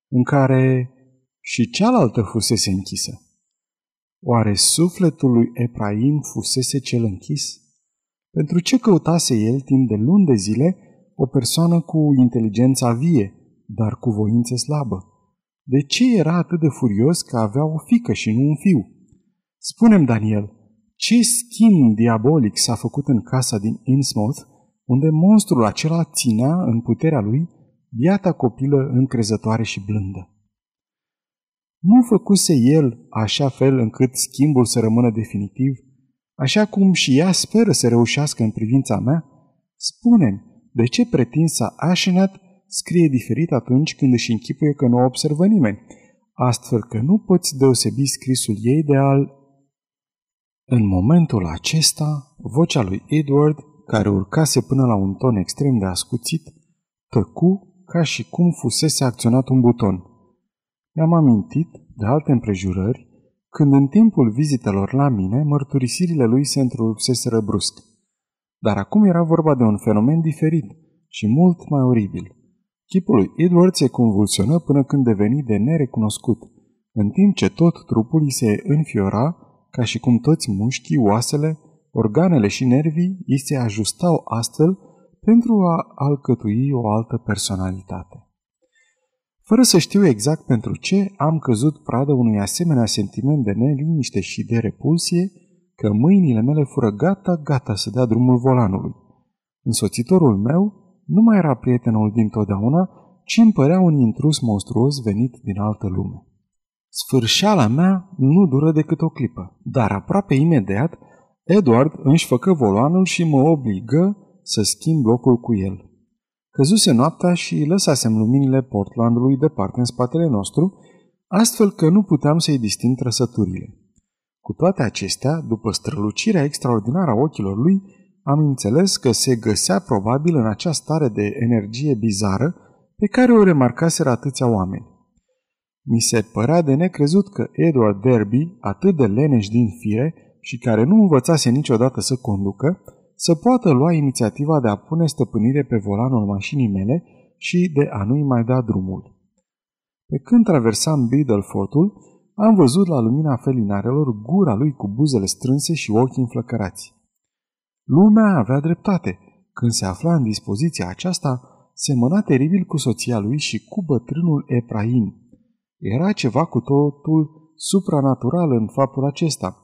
în care și cealaltă fusese închisă? Oare sufletul lui Ephraim fusese cel închis? Pentru ce căutase el timp de luni de zile o persoană cu inteligența vie, dar cu voință slabă? De ce era atât de furios că avea o fică și nu un fiu? Spunem, Daniel, ce schimb diabolic s-a făcut în casa din Innsmouth, unde monstrul acela ținea în puterea lui biata copilă încrezătoare și blândă? Nu făcuse el așa fel încât schimbul să rămână definitiv, așa cum și ea speră să reușească în privința mea? Spune-mi, de ce pretinsa Ashenat scrie diferit atunci când își închipuie că nu o observă nimeni, astfel că nu poți deosebi scrisul ei de al... În momentul acesta, vocea lui Edward, care urcase până la un ton extrem de ascuțit, tăcu ca și cum fusese acționat un buton. Mi-am amintit de alte împrejurări când în timpul vizitelor la mine mărturisirile lui se întrerupseseră brusc. Dar acum era vorba de un fenomen diferit și mult mai oribil. Chipul lui Edward se convulsionă până când deveni de nerecunoscut, în timp ce tot trupul îi se înfiora, ca și cum toți mușchii, oasele, organele și nervii îi se ajustau astfel pentru a alcătui o altă personalitate. Fără să știu exact pentru ce, am căzut pradă unui asemenea sentiment de neliniște și de repulsie, că mâinile mele fură gata, gata să dea drumul volanului. Însoțitorul meu nu mai era prietenul din totdeauna, ci îmi părea un intrus monstruos venit din altă lume. Sfârșeala mea nu dură decât o clipă, dar aproape imediat, Edward își făcă volanul și mă obligă să schimb locul cu el. Căzuse noaptea și lăsasem luminile Portlandului departe în spatele nostru, astfel că nu puteam să-i disting trăsăturile. Cu toate acestea, după strălucirea extraordinară a ochilor lui, am înțeles că se găsea probabil în acea stare de energie bizară pe care o remarcaseră atâția oameni. Mi se părea de necrezut că Edward Derby, atât de leneș din fire și care nu învățase niciodată să conducă, să poată lua inițiativa de a pune stăpânire pe volanul mașinii mele și de a nu-i mai da drumul. Pe când traversam Biddlefortul, am văzut la lumina felinarelor gura lui cu buzele strânse și ochii înflăcărați. Lumea avea dreptate. Când se afla în dispoziția aceasta, semăna teribil cu soția lui și cu bătrânul Epraim. Era ceva cu totul supranatural în faptul acesta,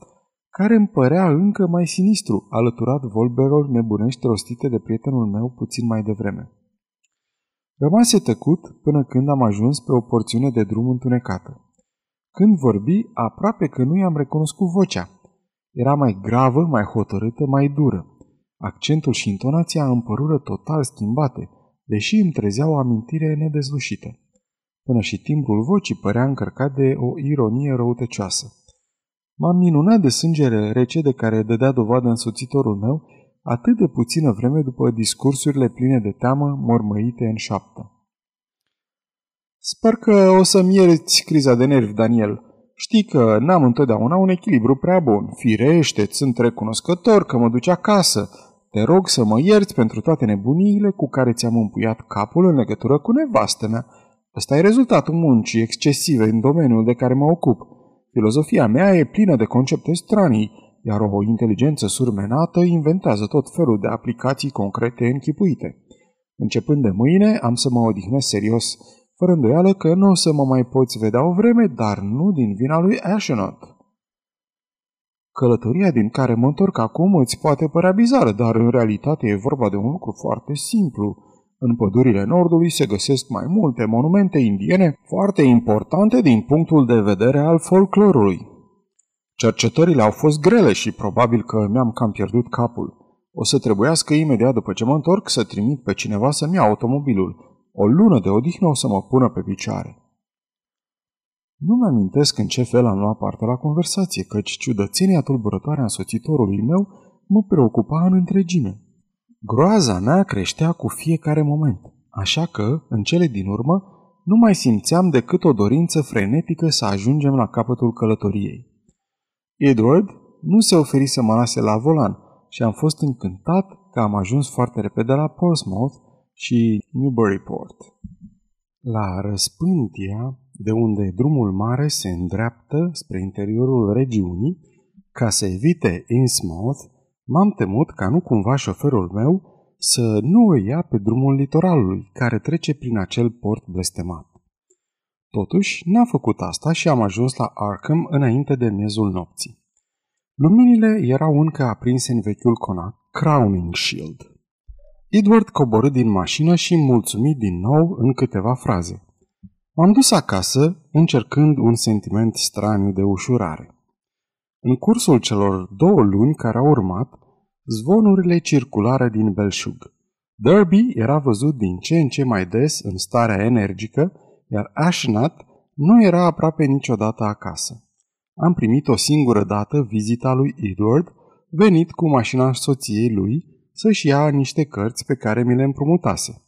care îmi părea încă mai sinistru, alăturat volberor nebunești rostite de prietenul meu puțin mai devreme. Rămase tăcut până când am ajuns pe o porțiune de drum întunecată. Când vorbi, aproape că nu i-am recunoscut vocea. Era mai gravă, mai hotărâtă, mai dură. Accentul și intonația îmi părură total schimbate, deși îmi trezeau o amintire nedezlușită. Până și timbrul vocii părea încărcat de o ironie răutăcioasă. M-am minunat de sângere rece de care dădea dovadă însoțitorul meu atât de puțină vreme după discursurile pline de teamă mormăite în șaptă. Sper că o să-mi ierți criza de nervi, Daniel. Știi că n-am întotdeauna un echilibru prea bun. Firește, sunt recunoscător că mă duci acasă. Te rog să mă ierți pentru toate nebuniile cu care ți-am împuiat capul în legătură cu nevastă mea. Ăsta e rezultatul muncii excesive în domeniul de care mă ocup. Filozofia mea e plină de concepte stranii, iar o inteligență surmenată inventează tot felul de aplicații concrete închipuite. Începând de mâine, am să mă odihnesc serios, fără îndoială că nu o să mă mai poți vedea o vreme, dar nu din vina lui Ashenot. Călătoria din care mă întorc acum îți poate părea bizară, dar în realitate e vorba de un lucru foarte simplu – în pădurile nordului se găsesc mai multe monumente indiene foarte importante din punctul de vedere al folclorului. Cercetările au fost grele și probabil că mi-am cam pierdut capul. O să trebuiască imediat după ce mă întorc să trimit pe cineva să-mi ia automobilul. O lună de odihnă o să mă pună pe picioare. Nu mi-amintesc în ce fel am luat parte la conversație, căci ciudățenia tulburătoare a însoțitorului meu mă preocupa în întregime. Groaza mea creștea cu fiecare moment, așa că, în cele din urmă, nu mai simțeam decât o dorință frenetică să ajungem la capătul călătoriei. Edward nu se oferi să mă lase la volan și am fost încântat că am ajuns foarte repede la Portsmouth și Newburyport. La răspântia de unde drumul mare se îndreaptă spre interiorul regiunii, ca să evite Innsmouth, m-am temut ca nu cumva șoferul meu să nu o ia pe drumul litoralului, care trece prin acel port blestemat. Totuși, n-a făcut asta și am ajuns la Arkham înainte de miezul nopții. Luminile erau încă aprinse în vechiul conac, Crowning Shield. Edward coborâ din mașină și mulțumit din nou în câteva fraze. M-am dus acasă, încercând un sentiment straniu de ușurare. În cursul celor două luni care au urmat, zvonurile circulară din belșug. Derby era văzut din ce în ce mai des în starea energică, iar Ashnat nu era aproape niciodată acasă. Am primit o singură dată vizita lui Edward, venit cu mașina soției lui să-și ia niște cărți pe care mi le împrumutase.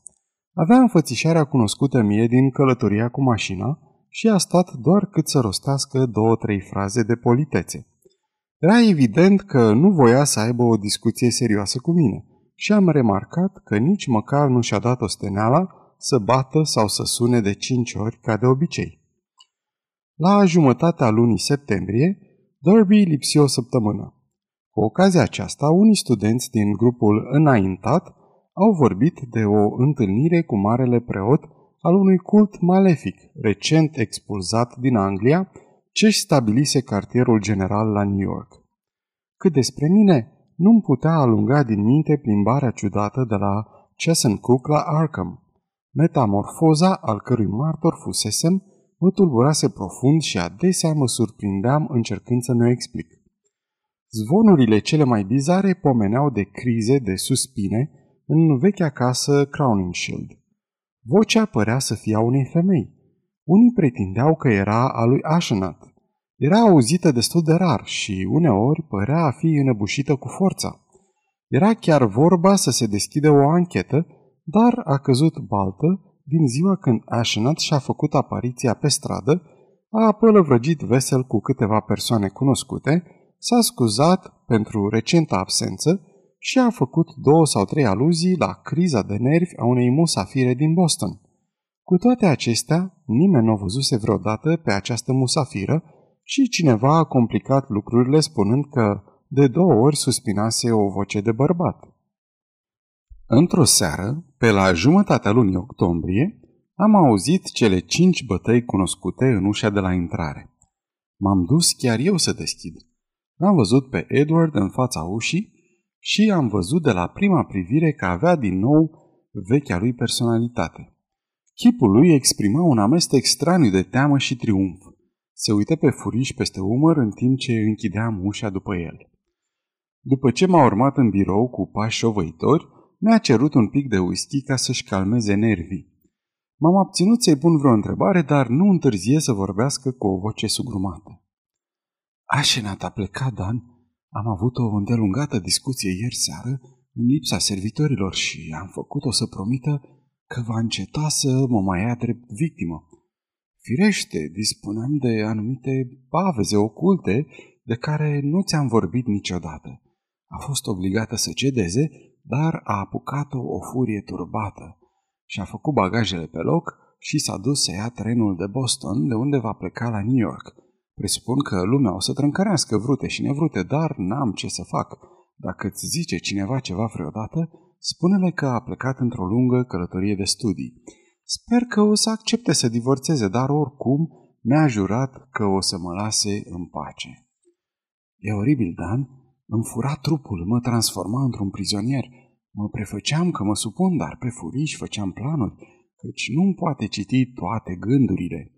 Avea înfățișarea cunoscută mie din călătoria cu mașina și a stat doar cât să rostească două-trei fraze de politețe. Era evident că nu voia să aibă o discuție serioasă cu mine și am remarcat că nici măcar nu și-a dat osteneala să bată sau să sune de cinci ori ca de obicei. La jumătatea lunii septembrie, Derby lipsi o săptămână. Cu ocazia aceasta, unii studenți din grupul înaintat au vorbit de o întâlnire cu marele preot al unui cult malefic, recent expulzat din Anglia, ce-și stabilise cartierul general la New York. Cât despre mine, nu-mi putea alunga din minte plimbarea ciudată de la Cook la Arkham. Metamorfoza al cărui martor fusesem mă tulburase profund și adesea mă surprindeam încercând să ne explic. Zvonurile cele mai bizare pomeneau de crize de suspine în vechea casă Crowningshield. Vocea părea să fie a unei femei. Unii pretindeau că era a lui Ashenat. Era auzită destul de rar și uneori părea a fi înăbușită cu forța. Era chiar vorba să se deschide o anchetă, dar a căzut baltă din ziua când Ashenat și-a făcut apariția pe stradă, a pălăvrăgit vesel cu câteva persoane cunoscute, s-a scuzat pentru recenta absență și a făcut două sau trei aluzii la criza de nervi a unei musafire din Boston. Cu toate acestea, nimeni nu o văzuse vreodată pe această musafiră și cineva a complicat lucrurile spunând că de două ori suspinase o voce de bărbat. Într-o seară, pe la jumătatea lunii octombrie, am auzit cele cinci bătăi cunoscute în ușa de la intrare. M-am dus chiar eu să deschid. L-am văzut pe Edward în fața ușii și am văzut de la prima privire că avea din nou vechea lui personalitate. Chipul lui exprima un amestec straniu de teamă și triumf. Se uită pe furiș peste umăr în timp ce închideam ușa după el. După ce m-a urmat în birou cu pași șovăitori, mi-a cerut un pic de whisky ca să-și calmeze nervii. M-am abținut să-i pun vreo întrebare, dar nu întârzie să vorbească cu o voce sugrumată. Așenat a plecat, Dan. Am avut o îndelungată discuție ieri seară în lipsa servitorilor și am făcut-o să promită că va înceta să mă mai ia drept victimă. Firește, dispuneam de anumite paveze oculte de care nu ți-am vorbit niciodată. A fost obligată să cedeze, dar a apucat-o o furie turbată și a făcut bagajele pe loc și s-a dus să ia trenul de Boston, de unde va pleca la New York. Presupun că lumea o să trâncărească vrute și nevrute, dar n-am ce să fac. Dacă îți zice cineva ceva vreodată, spune-le că a plecat într-o lungă călătorie de studii. Sper că o să accepte să divorțeze, dar oricum mi-a jurat că o să mă lase în pace. E oribil, Dan. Îmi fura trupul, mă transforma într-un prizonier. Mă prefăceam că mă supun, dar pe furiș făceam planuri, căci nu-mi poate citi toate gândurile.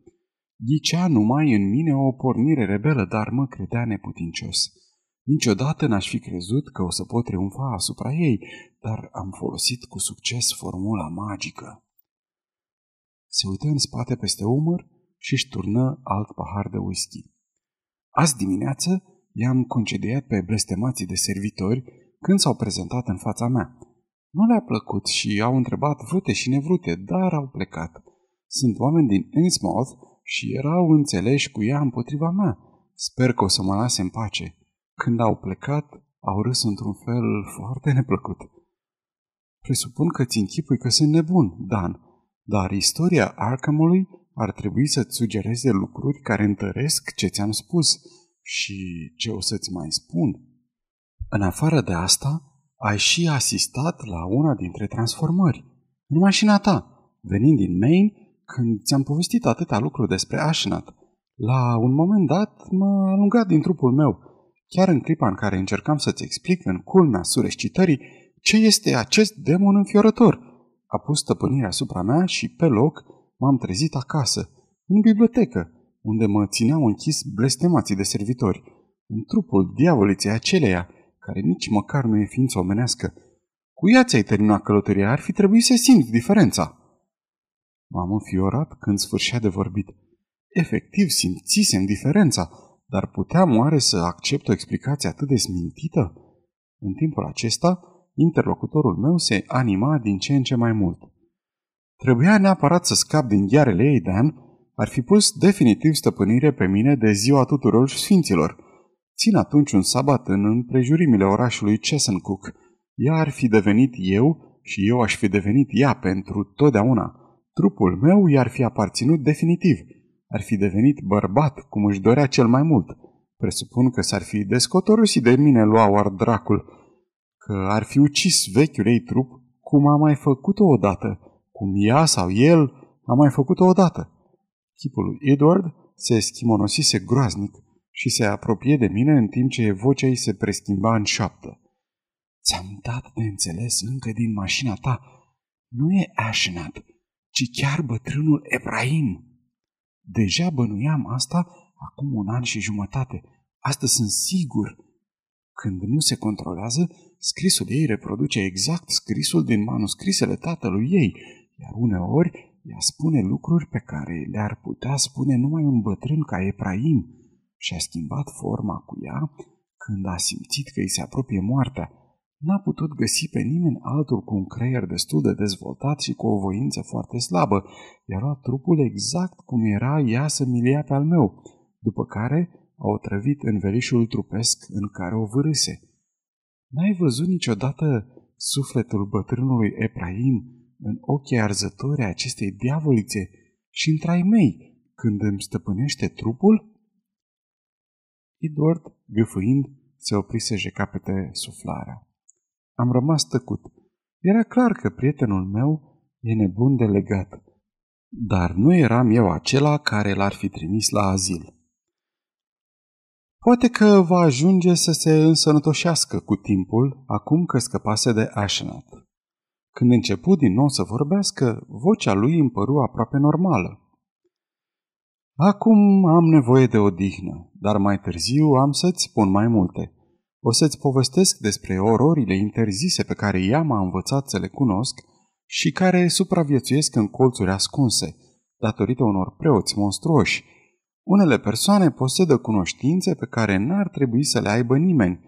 Ghicea numai în mine o pornire rebelă, dar mă credea neputincios. Niciodată n-aș fi crezut că o să pot triumfa asupra ei, dar am folosit cu succes formula magică. Se uită în spate peste umăr și își turnă alt pahar de whisky. Azi dimineață i-am concediat pe blestemații de servitori când s-au prezentat în fața mea. Nu le-a plăcut și au întrebat vrute și nevrute, dar au plecat. Sunt oameni din Innsmouth și erau înțeleși cu ea împotriva mea. Sper că o să mă lase în pace. Când au plecat, au râs într-un fel foarte neplăcut. Presupun că ți închipui că sunt nebun, Dan, dar istoria Arkhamului ar trebui să-ți sugereze lucruri care întăresc ce ți-am spus și ce o să-ți mai spun. În afară de asta, ai și asistat la una dintre transformări. În mașina ta, venind din Maine, când ți-am povestit atâtea lucruri despre Ashnat. La un moment dat m-a alungat din trupul meu, chiar în clipa în care încercam să-ți explic în culmea surescitării ce este acest demon înfiorător. A pus stăpânirea asupra mea și pe loc m-am trezit acasă, în bibliotecă, unde mă țineau închis blestemații de servitori, în trupul diavoliței aceleia, care nici măcar nu e ființă omenească. Cu ea ți-ai terminat călătoria, ar fi trebuit să simți diferența. M-am înfiorat când sfârșea de vorbit. Efectiv, simțisem diferența, dar puteam oare să accept o explicație atât de smintită? În timpul acesta, interlocutorul meu se anima din ce în ce mai mult. Trebuia neapărat să scap din ghearele ei, Dan, ar fi pus definitiv stăpânire pe mine de ziua tuturor sfinților. Țin atunci un sabat în împrejurimile orașului Chesencook. Ea ar fi devenit eu și eu aș fi devenit ea pentru totdeauna. Trupul meu i-ar fi aparținut definitiv. Ar fi devenit bărbat, cum își dorea cel mai mult. Presupun că s-ar fi descotorosit de mine luau dracul, că ar fi ucis vechiul ei trup cum a mai făcut-o odată, cum ea sau el a mai făcut-o odată. Chipul lui Edward se schimonosise groaznic și se apropie de mine în timp ce vocea ei se preschimba în șoaptă. Ți-am dat de înțeles încă din mașina ta. Nu e Ashnat, ci chiar bătrânul Ebrahim. Deja bănuiam asta acum un an și jumătate. Asta sunt sigur. Când nu se controlează, scrisul ei reproduce exact scrisul din manuscrisele tatălui ei, iar uneori ea spune lucruri pe care le-ar putea spune numai un bătrân ca Efraim și a schimbat forma cu ea când a simțit că îi se apropie moartea. N-a putut găsi pe nimeni altul cu un creier destul de dezvoltat și cu o voință foarte slabă. I-a luat trupul exact cum era ea să milia pe al meu, după care a otrăvit învelișul trupesc în care o vârâse. N-ai văzut niciodată sufletul bătrânului Ephraim în ochii arzători a acestei diavolițe și în trai mei când îmi stăpânește trupul? Edward, gâfâind, se opri să-și capete suflarea. Am rămas tăcut. Era clar că prietenul meu e nebun de legat, dar nu eram eu acela care l-ar fi trimis la azil. Poate că va ajunge să se însănătoșească cu timpul, acum că scăpase de Ashenat. Când început din nou să vorbească, vocea lui îmi păru aproape normală. Acum am nevoie de odihnă, dar mai târziu am să-ți spun mai multe. O să-ți povestesc despre ororile interzise pe care ea m-a învățat să le cunosc și care supraviețuiesc în colțuri ascunse, datorită unor preoți monstruoși. Unele persoane posedă cunoștințe pe care n-ar trebui să le aibă nimeni,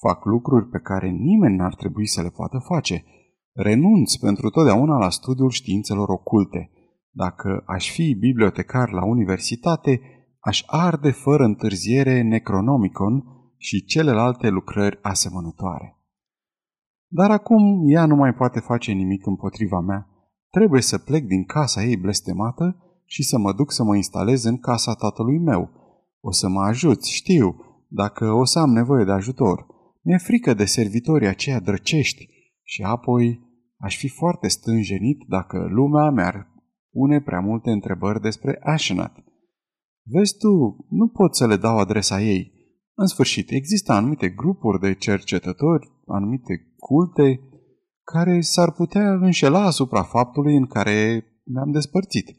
fac lucruri pe care nimeni n-ar trebui să le poată face – Renunț pentru totdeauna la studiul științelor oculte. Dacă aș fi bibliotecar la universitate, aș arde fără întârziere Necronomicon și celelalte lucrări asemănătoare. Dar acum ea nu mai poate face nimic împotriva mea. Trebuie să plec din casa ei blestemată și să mă duc să mă instalez în casa tatălui meu. O să mă ajut, știu, dacă o să am nevoie de ajutor. Mi-e frică de servitorii aceia drăcești și apoi Aș fi foarte stânjenit dacă lumea mi-ar pune prea multe întrebări despre Ashenat. Vezi tu, nu pot să le dau adresa ei. În sfârșit, există anumite grupuri de cercetători, anumite culte, care s-ar putea înșela asupra faptului în care ne-am despărțit.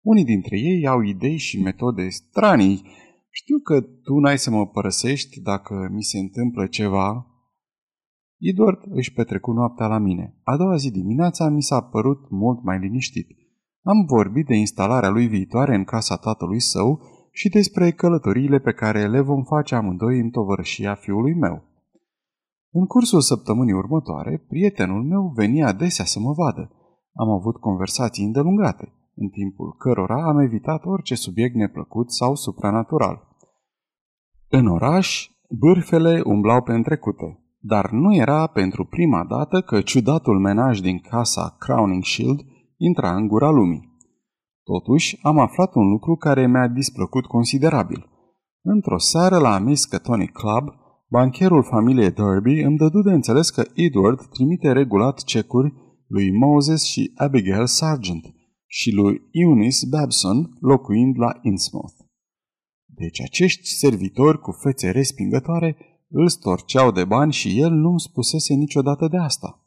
Unii dintre ei au idei și metode stranii. Știu că tu n-ai să mă părăsești dacă mi se întâmplă ceva Edward își petrecu noaptea la mine. A doua zi dimineața mi s-a părut mult mai liniștit. Am vorbit de instalarea lui viitoare în casa tatălui său și despre călătoriile pe care le vom face amândoi în tovărășia fiului meu. În cursul săptămânii următoare, prietenul meu venia adesea să mă vadă. Am avut conversații îndelungate, în timpul cărora am evitat orice subiect neplăcut sau supranatural. În oraș, bârfele umblau pe întrecute, dar nu era pentru prima dată că ciudatul menaj din casa Crowning Shield intra în gura lumii. Totuși, am aflat un lucru care mi-a displăcut considerabil. Într-o seară la Miskatonic Club, bancherul familiei Derby îmi dădu de înțeles că Edward trimite regulat cecuri lui Moses și Abigail Sargent și lui Eunice Babson locuind la Innsmouth. Deci acești servitori cu fețe respingătoare îl storceau de bani și el nu-mi spusese niciodată de asta.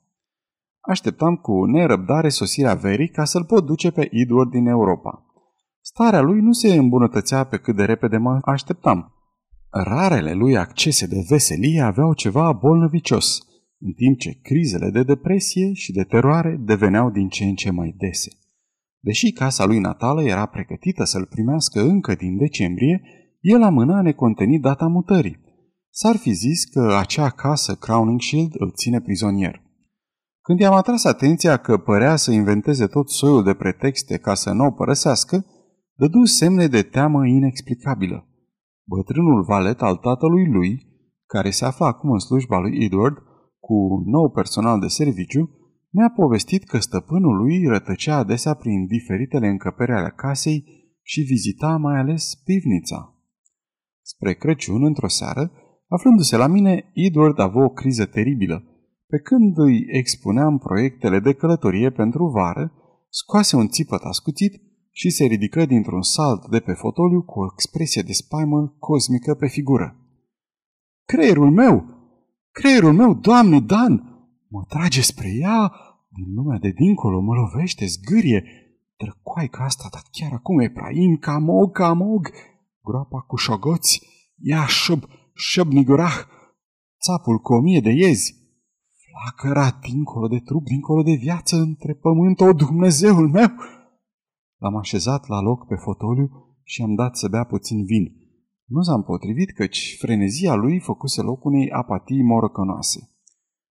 Așteptam cu nerăbdare sosirea verii ca să-l pot duce pe Edward din Europa. Starea lui nu se îmbunătățea pe cât de repede mă așteptam. Rarele lui accese de veselie aveau ceva bolnăvicios, în timp ce crizele de depresie și de teroare deveneau din ce în ce mai dese. Deși casa lui natală era pregătită să-l primească încă din decembrie, el amâna necontenit data mutării. S-ar fi zis că acea casă Crowning Shield îl ține prizonier. Când i-am atras atenția că părea să inventeze tot soiul de pretexte ca să nu o părăsească, dădu semne de teamă inexplicabilă. Bătrânul valet al tatălui lui, care se afla acum în slujba lui Edward, cu nou personal de serviciu, mi-a povestit că stăpânul lui rătăcea adesea prin diferitele încăperi ale casei și vizita mai ales pivnița. Spre Crăciun, într-o seară, aflându-se la mine, Edward avea o criză teribilă. Pe când îi expuneam proiectele de călătorie pentru vară, scoase un țipăt ascuțit și se ridică dintr-un salt de pe fotoliu cu o expresie de spaimă cosmică pe figură. Creierul meu! Creierul meu, doamne, Dan! Mă trage spre ea, din lumea de dincolo, mă lovește, zgârie. Drăcoaica asta, dar chiar acum e prain, camog, camog, groapa cu șogoți, ia șub, șub nigurah, țapul cu o mie de iezi. Flacăra dincolo de trup, dincolo de viață, între pământ, o Dumnezeul meu! L-am așezat la loc pe fotoliu și am dat să bea puțin vin. Nu s-a împotrivit căci frenezia lui făcuse loc unei apatii morocănoase.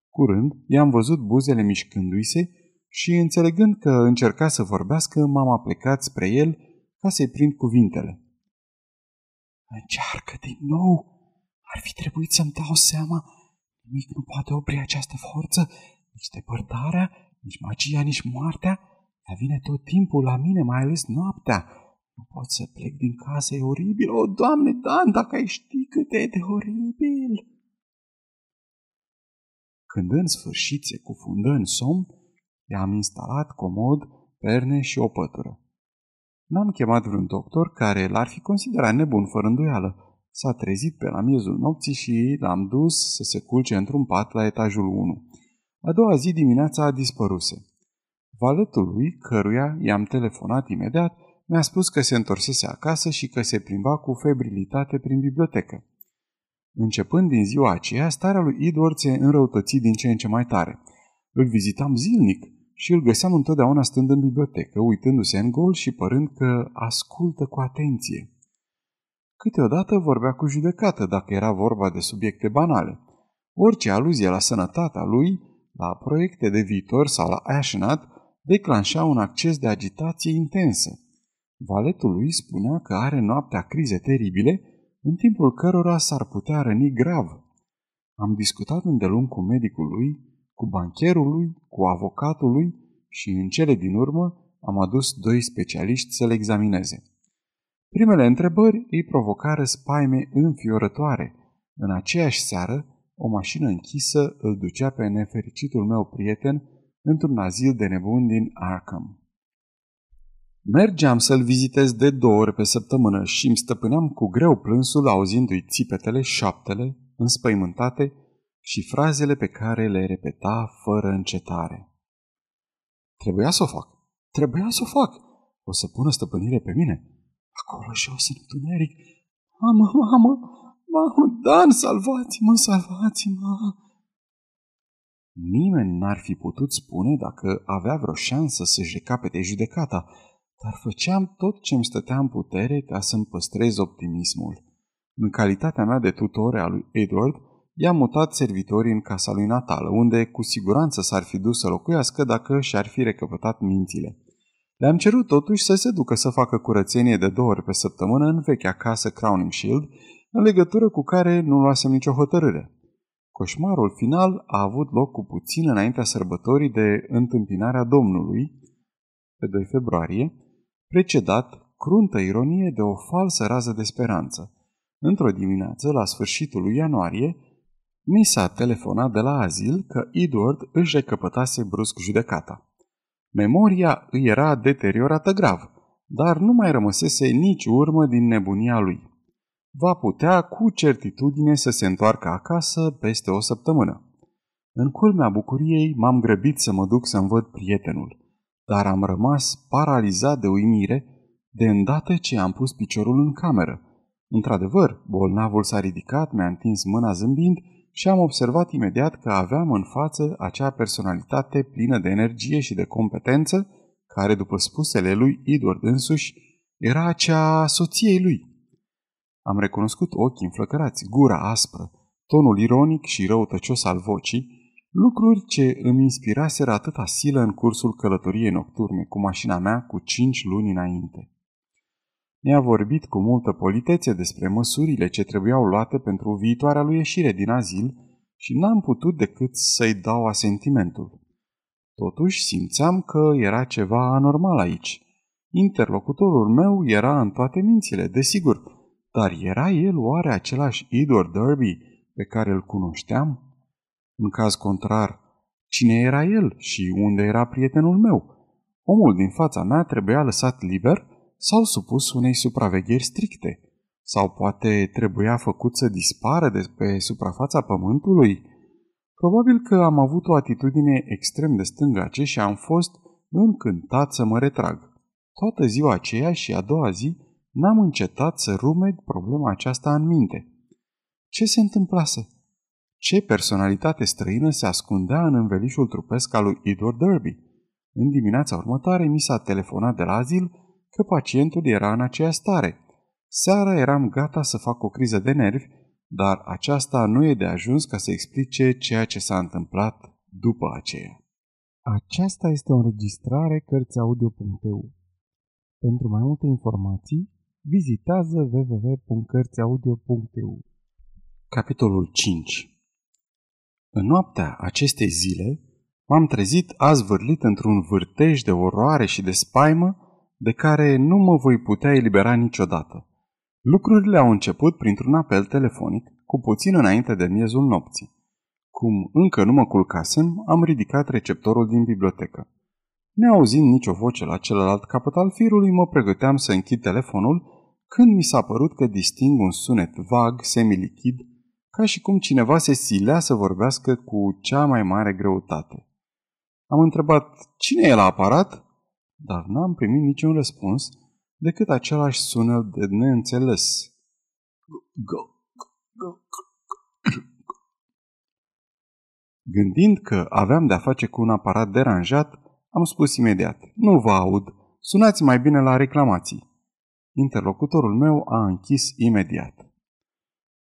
Curând, i-am văzut buzele mișcându-i se și, înțelegând că încerca să vorbească, m-am aplecat spre el ca să-i prind cuvintele. Încearcă din nou! Ar fi trebuit să-mi dau seama. Nimic nu poate opri această forță, nici depărtarea, nici magia, nici moartea. Ea vine tot timpul la mine, mai ales noaptea. Nu pot să plec din casă, e oribil. O, Doamne, Dan, dacă ai ști cât e de oribil! Când în sfârșit se cufundă în somn, i-am instalat comod, perne și o pătură. N-am chemat vreun doctor care l-ar fi considerat nebun fără îndoială. S-a trezit pe la miezul nopții și l-am dus să se culce într-un pat la etajul 1. A doua zi dimineața a dispăruse. Valetul lui, căruia i-am telefonat imediat, mi-a spus că se întorsese acasă și că se plimba cu febrilitate prin bibliotecă. Începând din ziua aceea, starea lui Edward se înrăutăți din ce în ce mai tare. Îl vizitam zilnic și îl găseam întotdeauna stând în bibliotecă, uitându-se în gol și părând că ascultă cu atenție. Câteodată vorbea cu judecată dacă era vorba de subiecte banale. Orice aluzie la sănătatea lui, la proiecte de viitor sau la Ashenat, declanșa un acces de agitație intensă. Valetul lui spunea că are noaptea crize teribile, în timpul cărora s-ar putea răni grav. Am discutat îndelung cu medicul lui, cu bancherul lui, cu avocatul lui și în cele din urmă am adus doi specialiști să-l examineze. Primele întrebări îi provocară spaime înfiorătoare. În aceeași seară, o mașină închisă îl ducea pe nefericitul meu prieten într-un azil de nebuni din Arkham. Mergeam să-l vizitez de două ori pe săptămână și îmi stăpâneam cu greu plânsul auzindu-i țipetele, șaptele, înspăimântate și frazele pe care le repeta fără încetare. Trebuia să o fac. Trebuia să o fac. O să pună stăpânire pe mine. Acolo jos în întuneric. Mamă, mamă, mamă, Dan, salvați-mă, salvați-mă. Nimeni n-ar fi putut spune dacă avea vreo șansă să-și recapete judecata, dar făceam tot ce îmi stătea în putere ca să-mi păstrez optimismul. În calitatea mea de tutore a lui Edward, i-am mutat servitorii în casa lui natală, unde cu siguranță s-ar fi dus să locuiască dacă și-ar fi recăpătat mințile. Le-am cerut totuși să se ducă să facă curățenie de două ori pe săptămână în vechea casă Crowning Shield, în legătură cu care nu luasem nicio hotărâre. Coșmarul final a avut loc cu puțin înaintea sărbătorii de întâmpinarea Domnului, pe 2 februarie, precedat, cruntă ironie, de o falsă rază de speranță. Într-o dimineață, la sfârșitul lui ianuarie, mi s-a telefonat de la azil că Edward își recăpătase brusc judecata. Memoria îi era deteriorată grav, dar nu mai rămăsese nici urmă din nebunia lui. Va putea cu certitudine să se întoarcă acasă peste o săptămână. În culmea bucuriei m-am grăbit să mă duc să-mi văd prietenul, dar am rămas paralizat de uimire de îndată ce am pus piciorul în cameră. Într-adevăr, bolnavul s-a ridicat, mi-a întins mâna zâmbind și am observat imediat că aveam în față acea personalitate plină de energie și de competență, care, după spusele lui Edward însuși, era acea soției lui. Am recunoscut ochii înflăcărați, gura aspră, tonul ironic și răutăcios al vocii, lucruri ce îmi inspiraseră atâta silă în cursul călătoriei nocturne cu mașina mea cu cinci luni înainte. Mi-a vorbit cu multă politețe despre măsurile ce trebuiau luate pentru viitoarea lui ieșire din azil și n-am putut decât să-i dau asentimentul. Totuși simțeam că era ceva anormal aici. Interlocutorul meu era în toate mințile, desigur, dar era el oare același Edward Derby pe care îl cunoșteam? În caz contrar, cine era el și unde era prietenul meu? Omul din fața mea trebuia lăsat liber sau supus unei supravegheri stricte? Sau poate trebuia făcut să dispară de pe suprafața pământului? Probabil că am avut o atitudine extrem de stângace și am fost încântat să mă retrag. Toată ziua aceea și a doua zi n-am încetat să rumed problema aceasta în minte. Ce se întâmplase? Ce personalitate străină se ascundea în învelișul trupesc al lui Edward Derby? În dimineața următoare mi s-a telefonat de la azil că pacientul era în aceea stare. Seara eram gata să fac o criză de nervi, dar aceasta nu e de ajuns ca să explice ceea ce s-a întâmplat după aceea. Aceasta este o înregistrare Cărțiaudio.eu. Pentru mai multe informații, vizitează www.cărțiaudio.eu. Capitolul 5 În noaptea acestei zile, m-am trezit azvârlit într-un vârtej de oroare și de spaimă de care nu mă voi putea elibera niciodată. Lucrurile au început printr-un apel telefonic, cu puțin înainte de miezul nopții. Cum încă nu mă culcasem, am ridicat receptorul din bibliotecă. Neauzind nicio voce la celălalt capăt al firului, mă pregăteam să închid telefonul, când mi s-a părut că disting un sunet vag, semilichid, ca și cum cineva se silea să vorbească cu cea mai mare greutate. Am întrebat, cine e la aparat? Dar n-am primit niciun răspuns decât același sunet de neînțeles. Gândind că aveam de-a face cu un aparat deranjat, am spus imediat, nu vă aud, sunați mai bine la reclamații. Interlocutorul meu a închis imediat.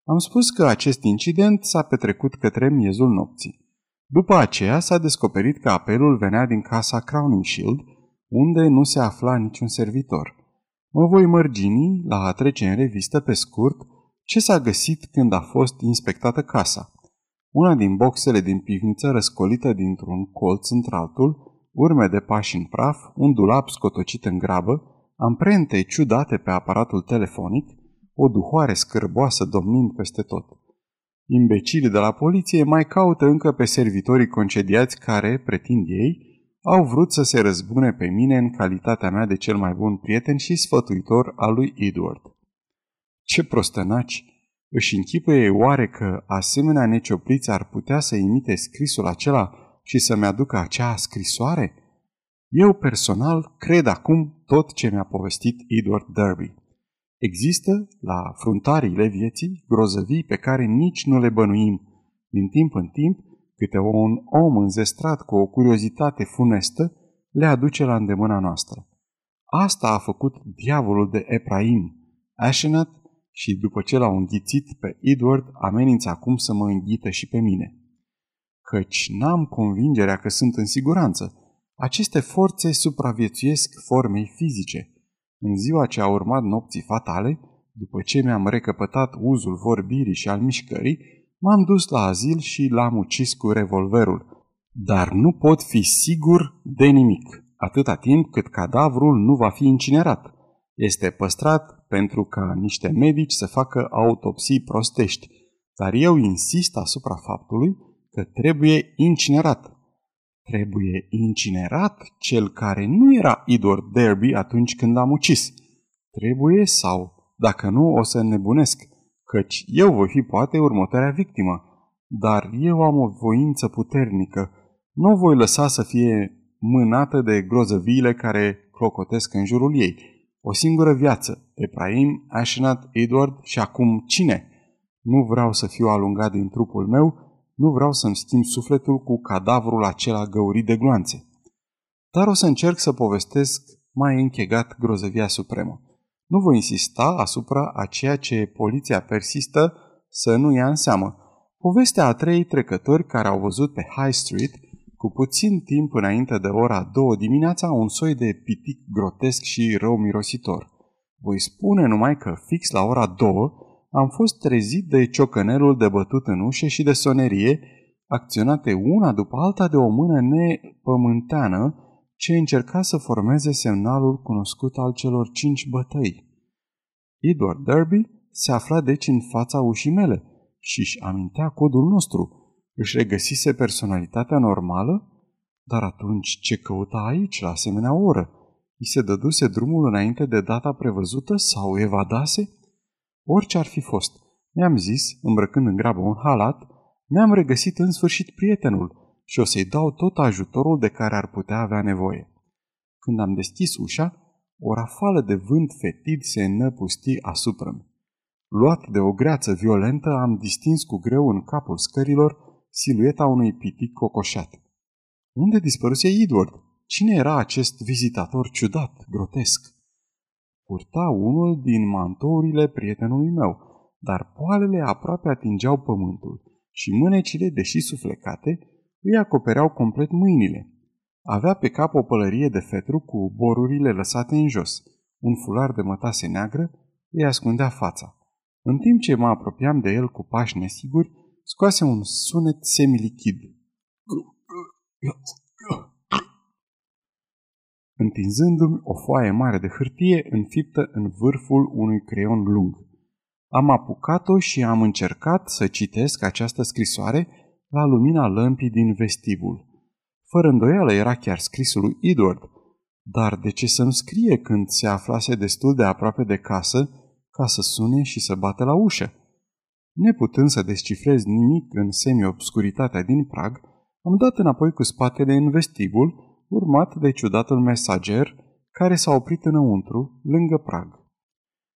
Am spus că acest incident s-a petrecut către miezul nopții. După aceea s-a descoperit că apelul venea din casa Crowning Shield, unde nu se afla niciun servitor. Mă voi mărgini la a trece în revistă pe scurt ce s-a găsit când a fost inspectată casa. Una din boxele din pivniță răscolită dintr-un colț într-altul, urme de pași în praf, un dulap scotocit în grabă, amprente ciudate pe aparatul telefonic, o duhoare scârboasă domnind peste tot. Imbecilii de la poliție mai caută încă pe servitorii concediați care, pretind ei, au vrut să se răzbune pe mine în calitatea mea de cel mai bun prieten și sfătuitor al lui Edward. Ce prostănaci! Își închipuie oare că asemenea neciopliți ar putea să imite scrisul acela și să-mi aducă acea scrisoare? Eu personal cred acum tot ce mi-a povestit Edward Derby. Există, la fruntariile vieții, grozăvii pe care nici nu le bănuim. Din timp în timp, câte un om înzestrat cu o curiozitate funestă le aduce la îndemâna noastră. Asta a făcut diavolul de Ephraim, Ashenat, și după ce l-au înghițit pe Edward, amenință acum să mă înghită și pe mine. Căci n-am convingerea că sunt în siguranță. Aceste forțe supraviețuiesc formei fizice. În ziua ce a urmat nopții fatale, după ce mi-am recăpătat uzul vorbirii și al mișcării, M-am dus la azil și l-am ucis cu revolverul. Dar nu pot fi sigur de nimic. atâta timp cât cadavrul nu va fi incinerat. Este păstrat pentru ca niște medici să facă autopsii prostești, dar eu insist asupra faptului că trebuie incinerat. Trebuie incinerat cel care nu era Idor Derby atunci când am ucis. Trebuie sau, dacă nu, o să nebunesc, căci eu voi fi poate următoarea victimă. Dar eu am o voință puternică. Nu voi lăsa să fie mânată de grozăviile care clocotesc în jurul ei. O singură viață. Ephraim, Ashenat, Edward și acum cine? Nu vreau să fiu alungat din trupul meu, nu vreau să-mi schimb sufletul cu cadavrul acela găurit de gloanțe. Dar o să încerc să povestesc mai închegat grozăvia supremă. Nu voi insista asupra a ceea ce poliția persistă să nu ia în seamă. Povestea a trei trecători care au văzut pe High Street, cu puțin timp înainte de ora două dimineața, un soi de pitic grotesc și rău mirositor. Voi spune numai că fix la ora două am fost trezit de ciocănelul de bătut în ușe și de sonerie, acționate una după alta de o mână nepământeană ce încerca să formeze semnalul cunoscut al celor cinci bătăi. Edward Derby se afla deci în fața ușii mele și își amintea codul nostru. Își regăsise personalitatea normală? Dar atunci ce căuta aici la asemenea oră? I se dăduse drumul înainte de data prevăzută sau evadase? Orice ar fi fost, mi-am zis, îmbrăcând în grabă un halat, mi-am regăsit în sfârșit prietenul și o să-i dau tot ajutorul de care ar putea avea nevoie. Când am deschis ușa, o rafală de vânt fetid se înăpusti asupra -mi. Luat de o greață violentă, am distins cu greu în capul scărilor silueta unui pitic cocoșat. Unde dispăruse Edward? Cine era acest vizitator ciudat, grotesc? Purta unul din mantourile prietenului meu, dar poalele aproape atingeau pământul și mânecile, deși suflecate, îi acopereau complet mâinile. Avea pe cap o pălărie de fetru cu borurile lăsate în jos. Un fular de mătase neagră îi ascundea fața. În timp ce mă apropiam de el cu pași nesiguri, scoase un sunet semilichid întinzându-mi o foaie mare de hârtie înfiptă în vârful unui creion lung. Am apucat-o și am încercat să citesc această scrisoare la lumina lămpii din vestibul. Fără îndoială era chiar scrisul lui Edward, dar de ce să-mi scrie când se aflase destul de aproape de casă ca să sune și să bate la ușă? Neputând să descifrez nimic în semi-obscuritatea din prag, am dat înapoi cu spatele în vestibul urmat de ciudatul mesager care s-a oprit înăuntru, lângă prag.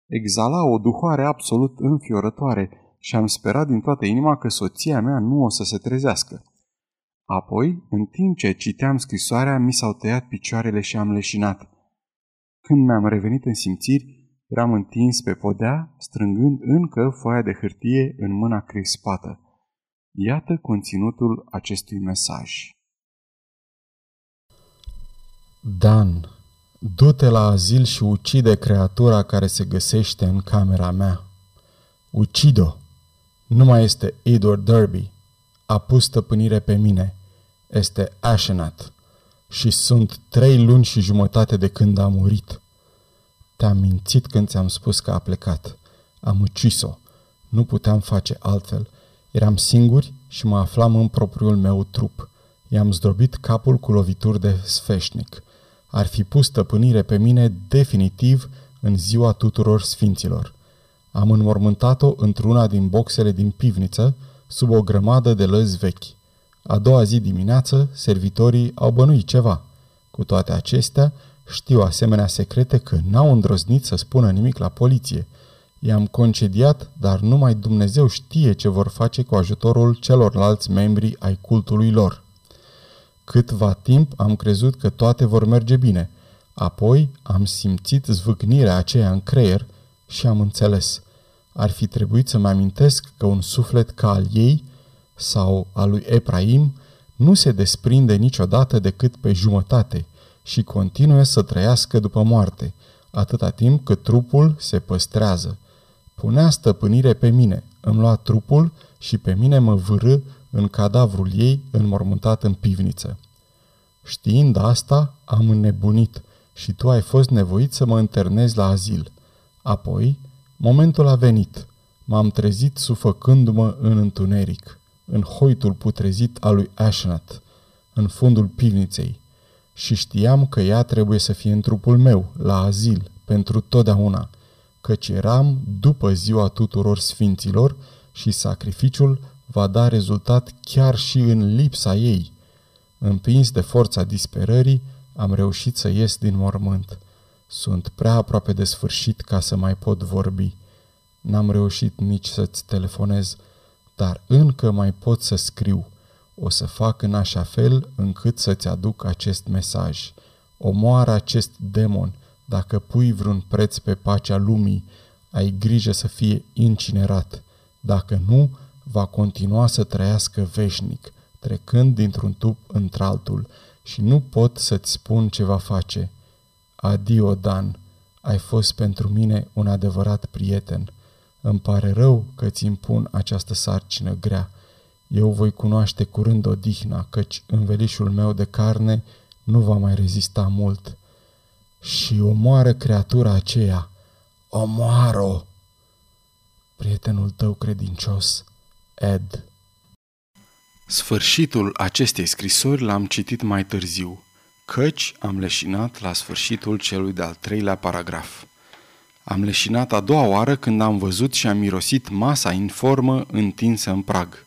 Exala o duhoare absolut înfiorătoare și am sperat din toată inima că soția mea nu o să se trezească. Apoi, în timp ce citeam scrisoarea, mi s-au tăiat picioarele și am leșinat. Când mi-am revenit în simțiri, eram întins pe podea, strângând încă foaia de hârtie în mâna crispată. Iată conținutul acestui mesaj. Dan, du-te la azil și ucide creatura care se găsește în camera mea. Ucido! Nu mai este Edward Derby. A pus stăpânire pe mine. Este Ashenat. Și sunt trei luni și jumătate de când a murit. Te-am mințit când ți-am spus că a plecat. Am ucis-o. Nu puteam face altfel. Eram singuri și mă aflam în propriul meu trup. I-am zdrobit capul cu lovituri de sfeșnic ar fi pus stăpânire pe mine definitiv în ziua tuturor sfinților. Am înmormântat-o într-una din boxele din pivniță, sub o grămadă de lăzi vechi. A doua zi dimineață, servitorii au bănuit ceva. Cu toate acestea, știu asemenea secrete că n-au îndrăznit să spună nimic la poliție. I-am concediat, dar numai Dumnezeu știe ce vor face cu ajutorul celorlalți membri ai cultului lor. Câtva timp am crezut că toate vor merge bine. Apoi am simțit zvâcnirea aceea în creier și am înțeles. Ar fi trebuit să-mi amintesc că un suflet ca al ei sau al lui Ephraim nu se desprinde niciodată decât pe jumătate și continuă să trăiască după moarte, atâta timp cât trupul se păstrează. Punea stăpânire pe mine, îmi lua trupul și pe mine mă vârâ în cadavrul ei înmormântat în pivniță. Știind asta, am înnebunit și tu ai fost nevoit să mă înternezi la azil. Apoi, momentul a venit. M-am trezit sufăcându-mă în întuneric, în hoitul putrezit al lui Ashnat, în fundul pivniței. Și știam că ea trebuie să fie în trupul meu, la azil, pentru totdeauna, căci eram după ziua tuturor sfinților și sacrificiul va da rezultat chiar și în lipsa ei. Împins de forța disperării, am reușit să ies din mormânt. Sunt prea aproape de sfârșit ca să mai pot vorbi. N-am reușit nici să-ți telefonez, dar încă mai pot să scriu. O să fac în așa fel încât să-ți aduc acest mesaj. Omoară acest demon, dacă pui vreun preț pe pacea lumii, ai grijă să fie incinerat. Dacă nu, va continua să trăiască veșnic, trecând dintr-un tub într-altul și nu pot să-ți spun ce va face. Adio, Dan, ai fost pentru mine un adevărat prieten. Îmi pare rău că ți impun această sarcină grea. Eu voi cunoaște curând odihna, căci învelișul meu de carne nu va mai rezista mult. Și omoară creatura aceea. Omoară-o! Prietenul tău credincios, Ed. Sfârșitul acestei scrisori l-am citit mai târziu, căci am leșinat la sfârșitul celui de-al treilea paragraf. Am leșinat a doua oară când am văzut și am mirosit masa informă întinsă în prag.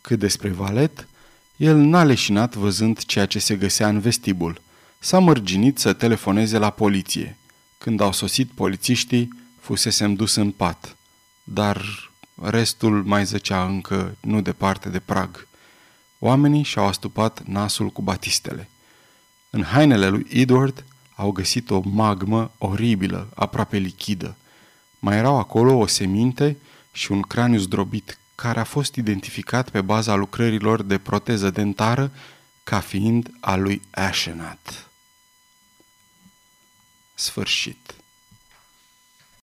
Cât despre valet, el n-a leșinat văzând ceea ce se găsea în vestibul. S-a mărginit să telefoneze la poliție. Când au sosit polițiștii, fusesem dus în pat. Dar restul mai zăcea încă nu departe de prag. Oamenii și-au astupat nasul cu batistele. În hainele lui Edward au găsit o magmă oribilă, aproape lichidă. Mai erau acolo o seminte și un craniu zdrobit, care a fost identificat pe baza lucrărilor de proteză dentară ca fiind a lui Ashenat. Sfârșit.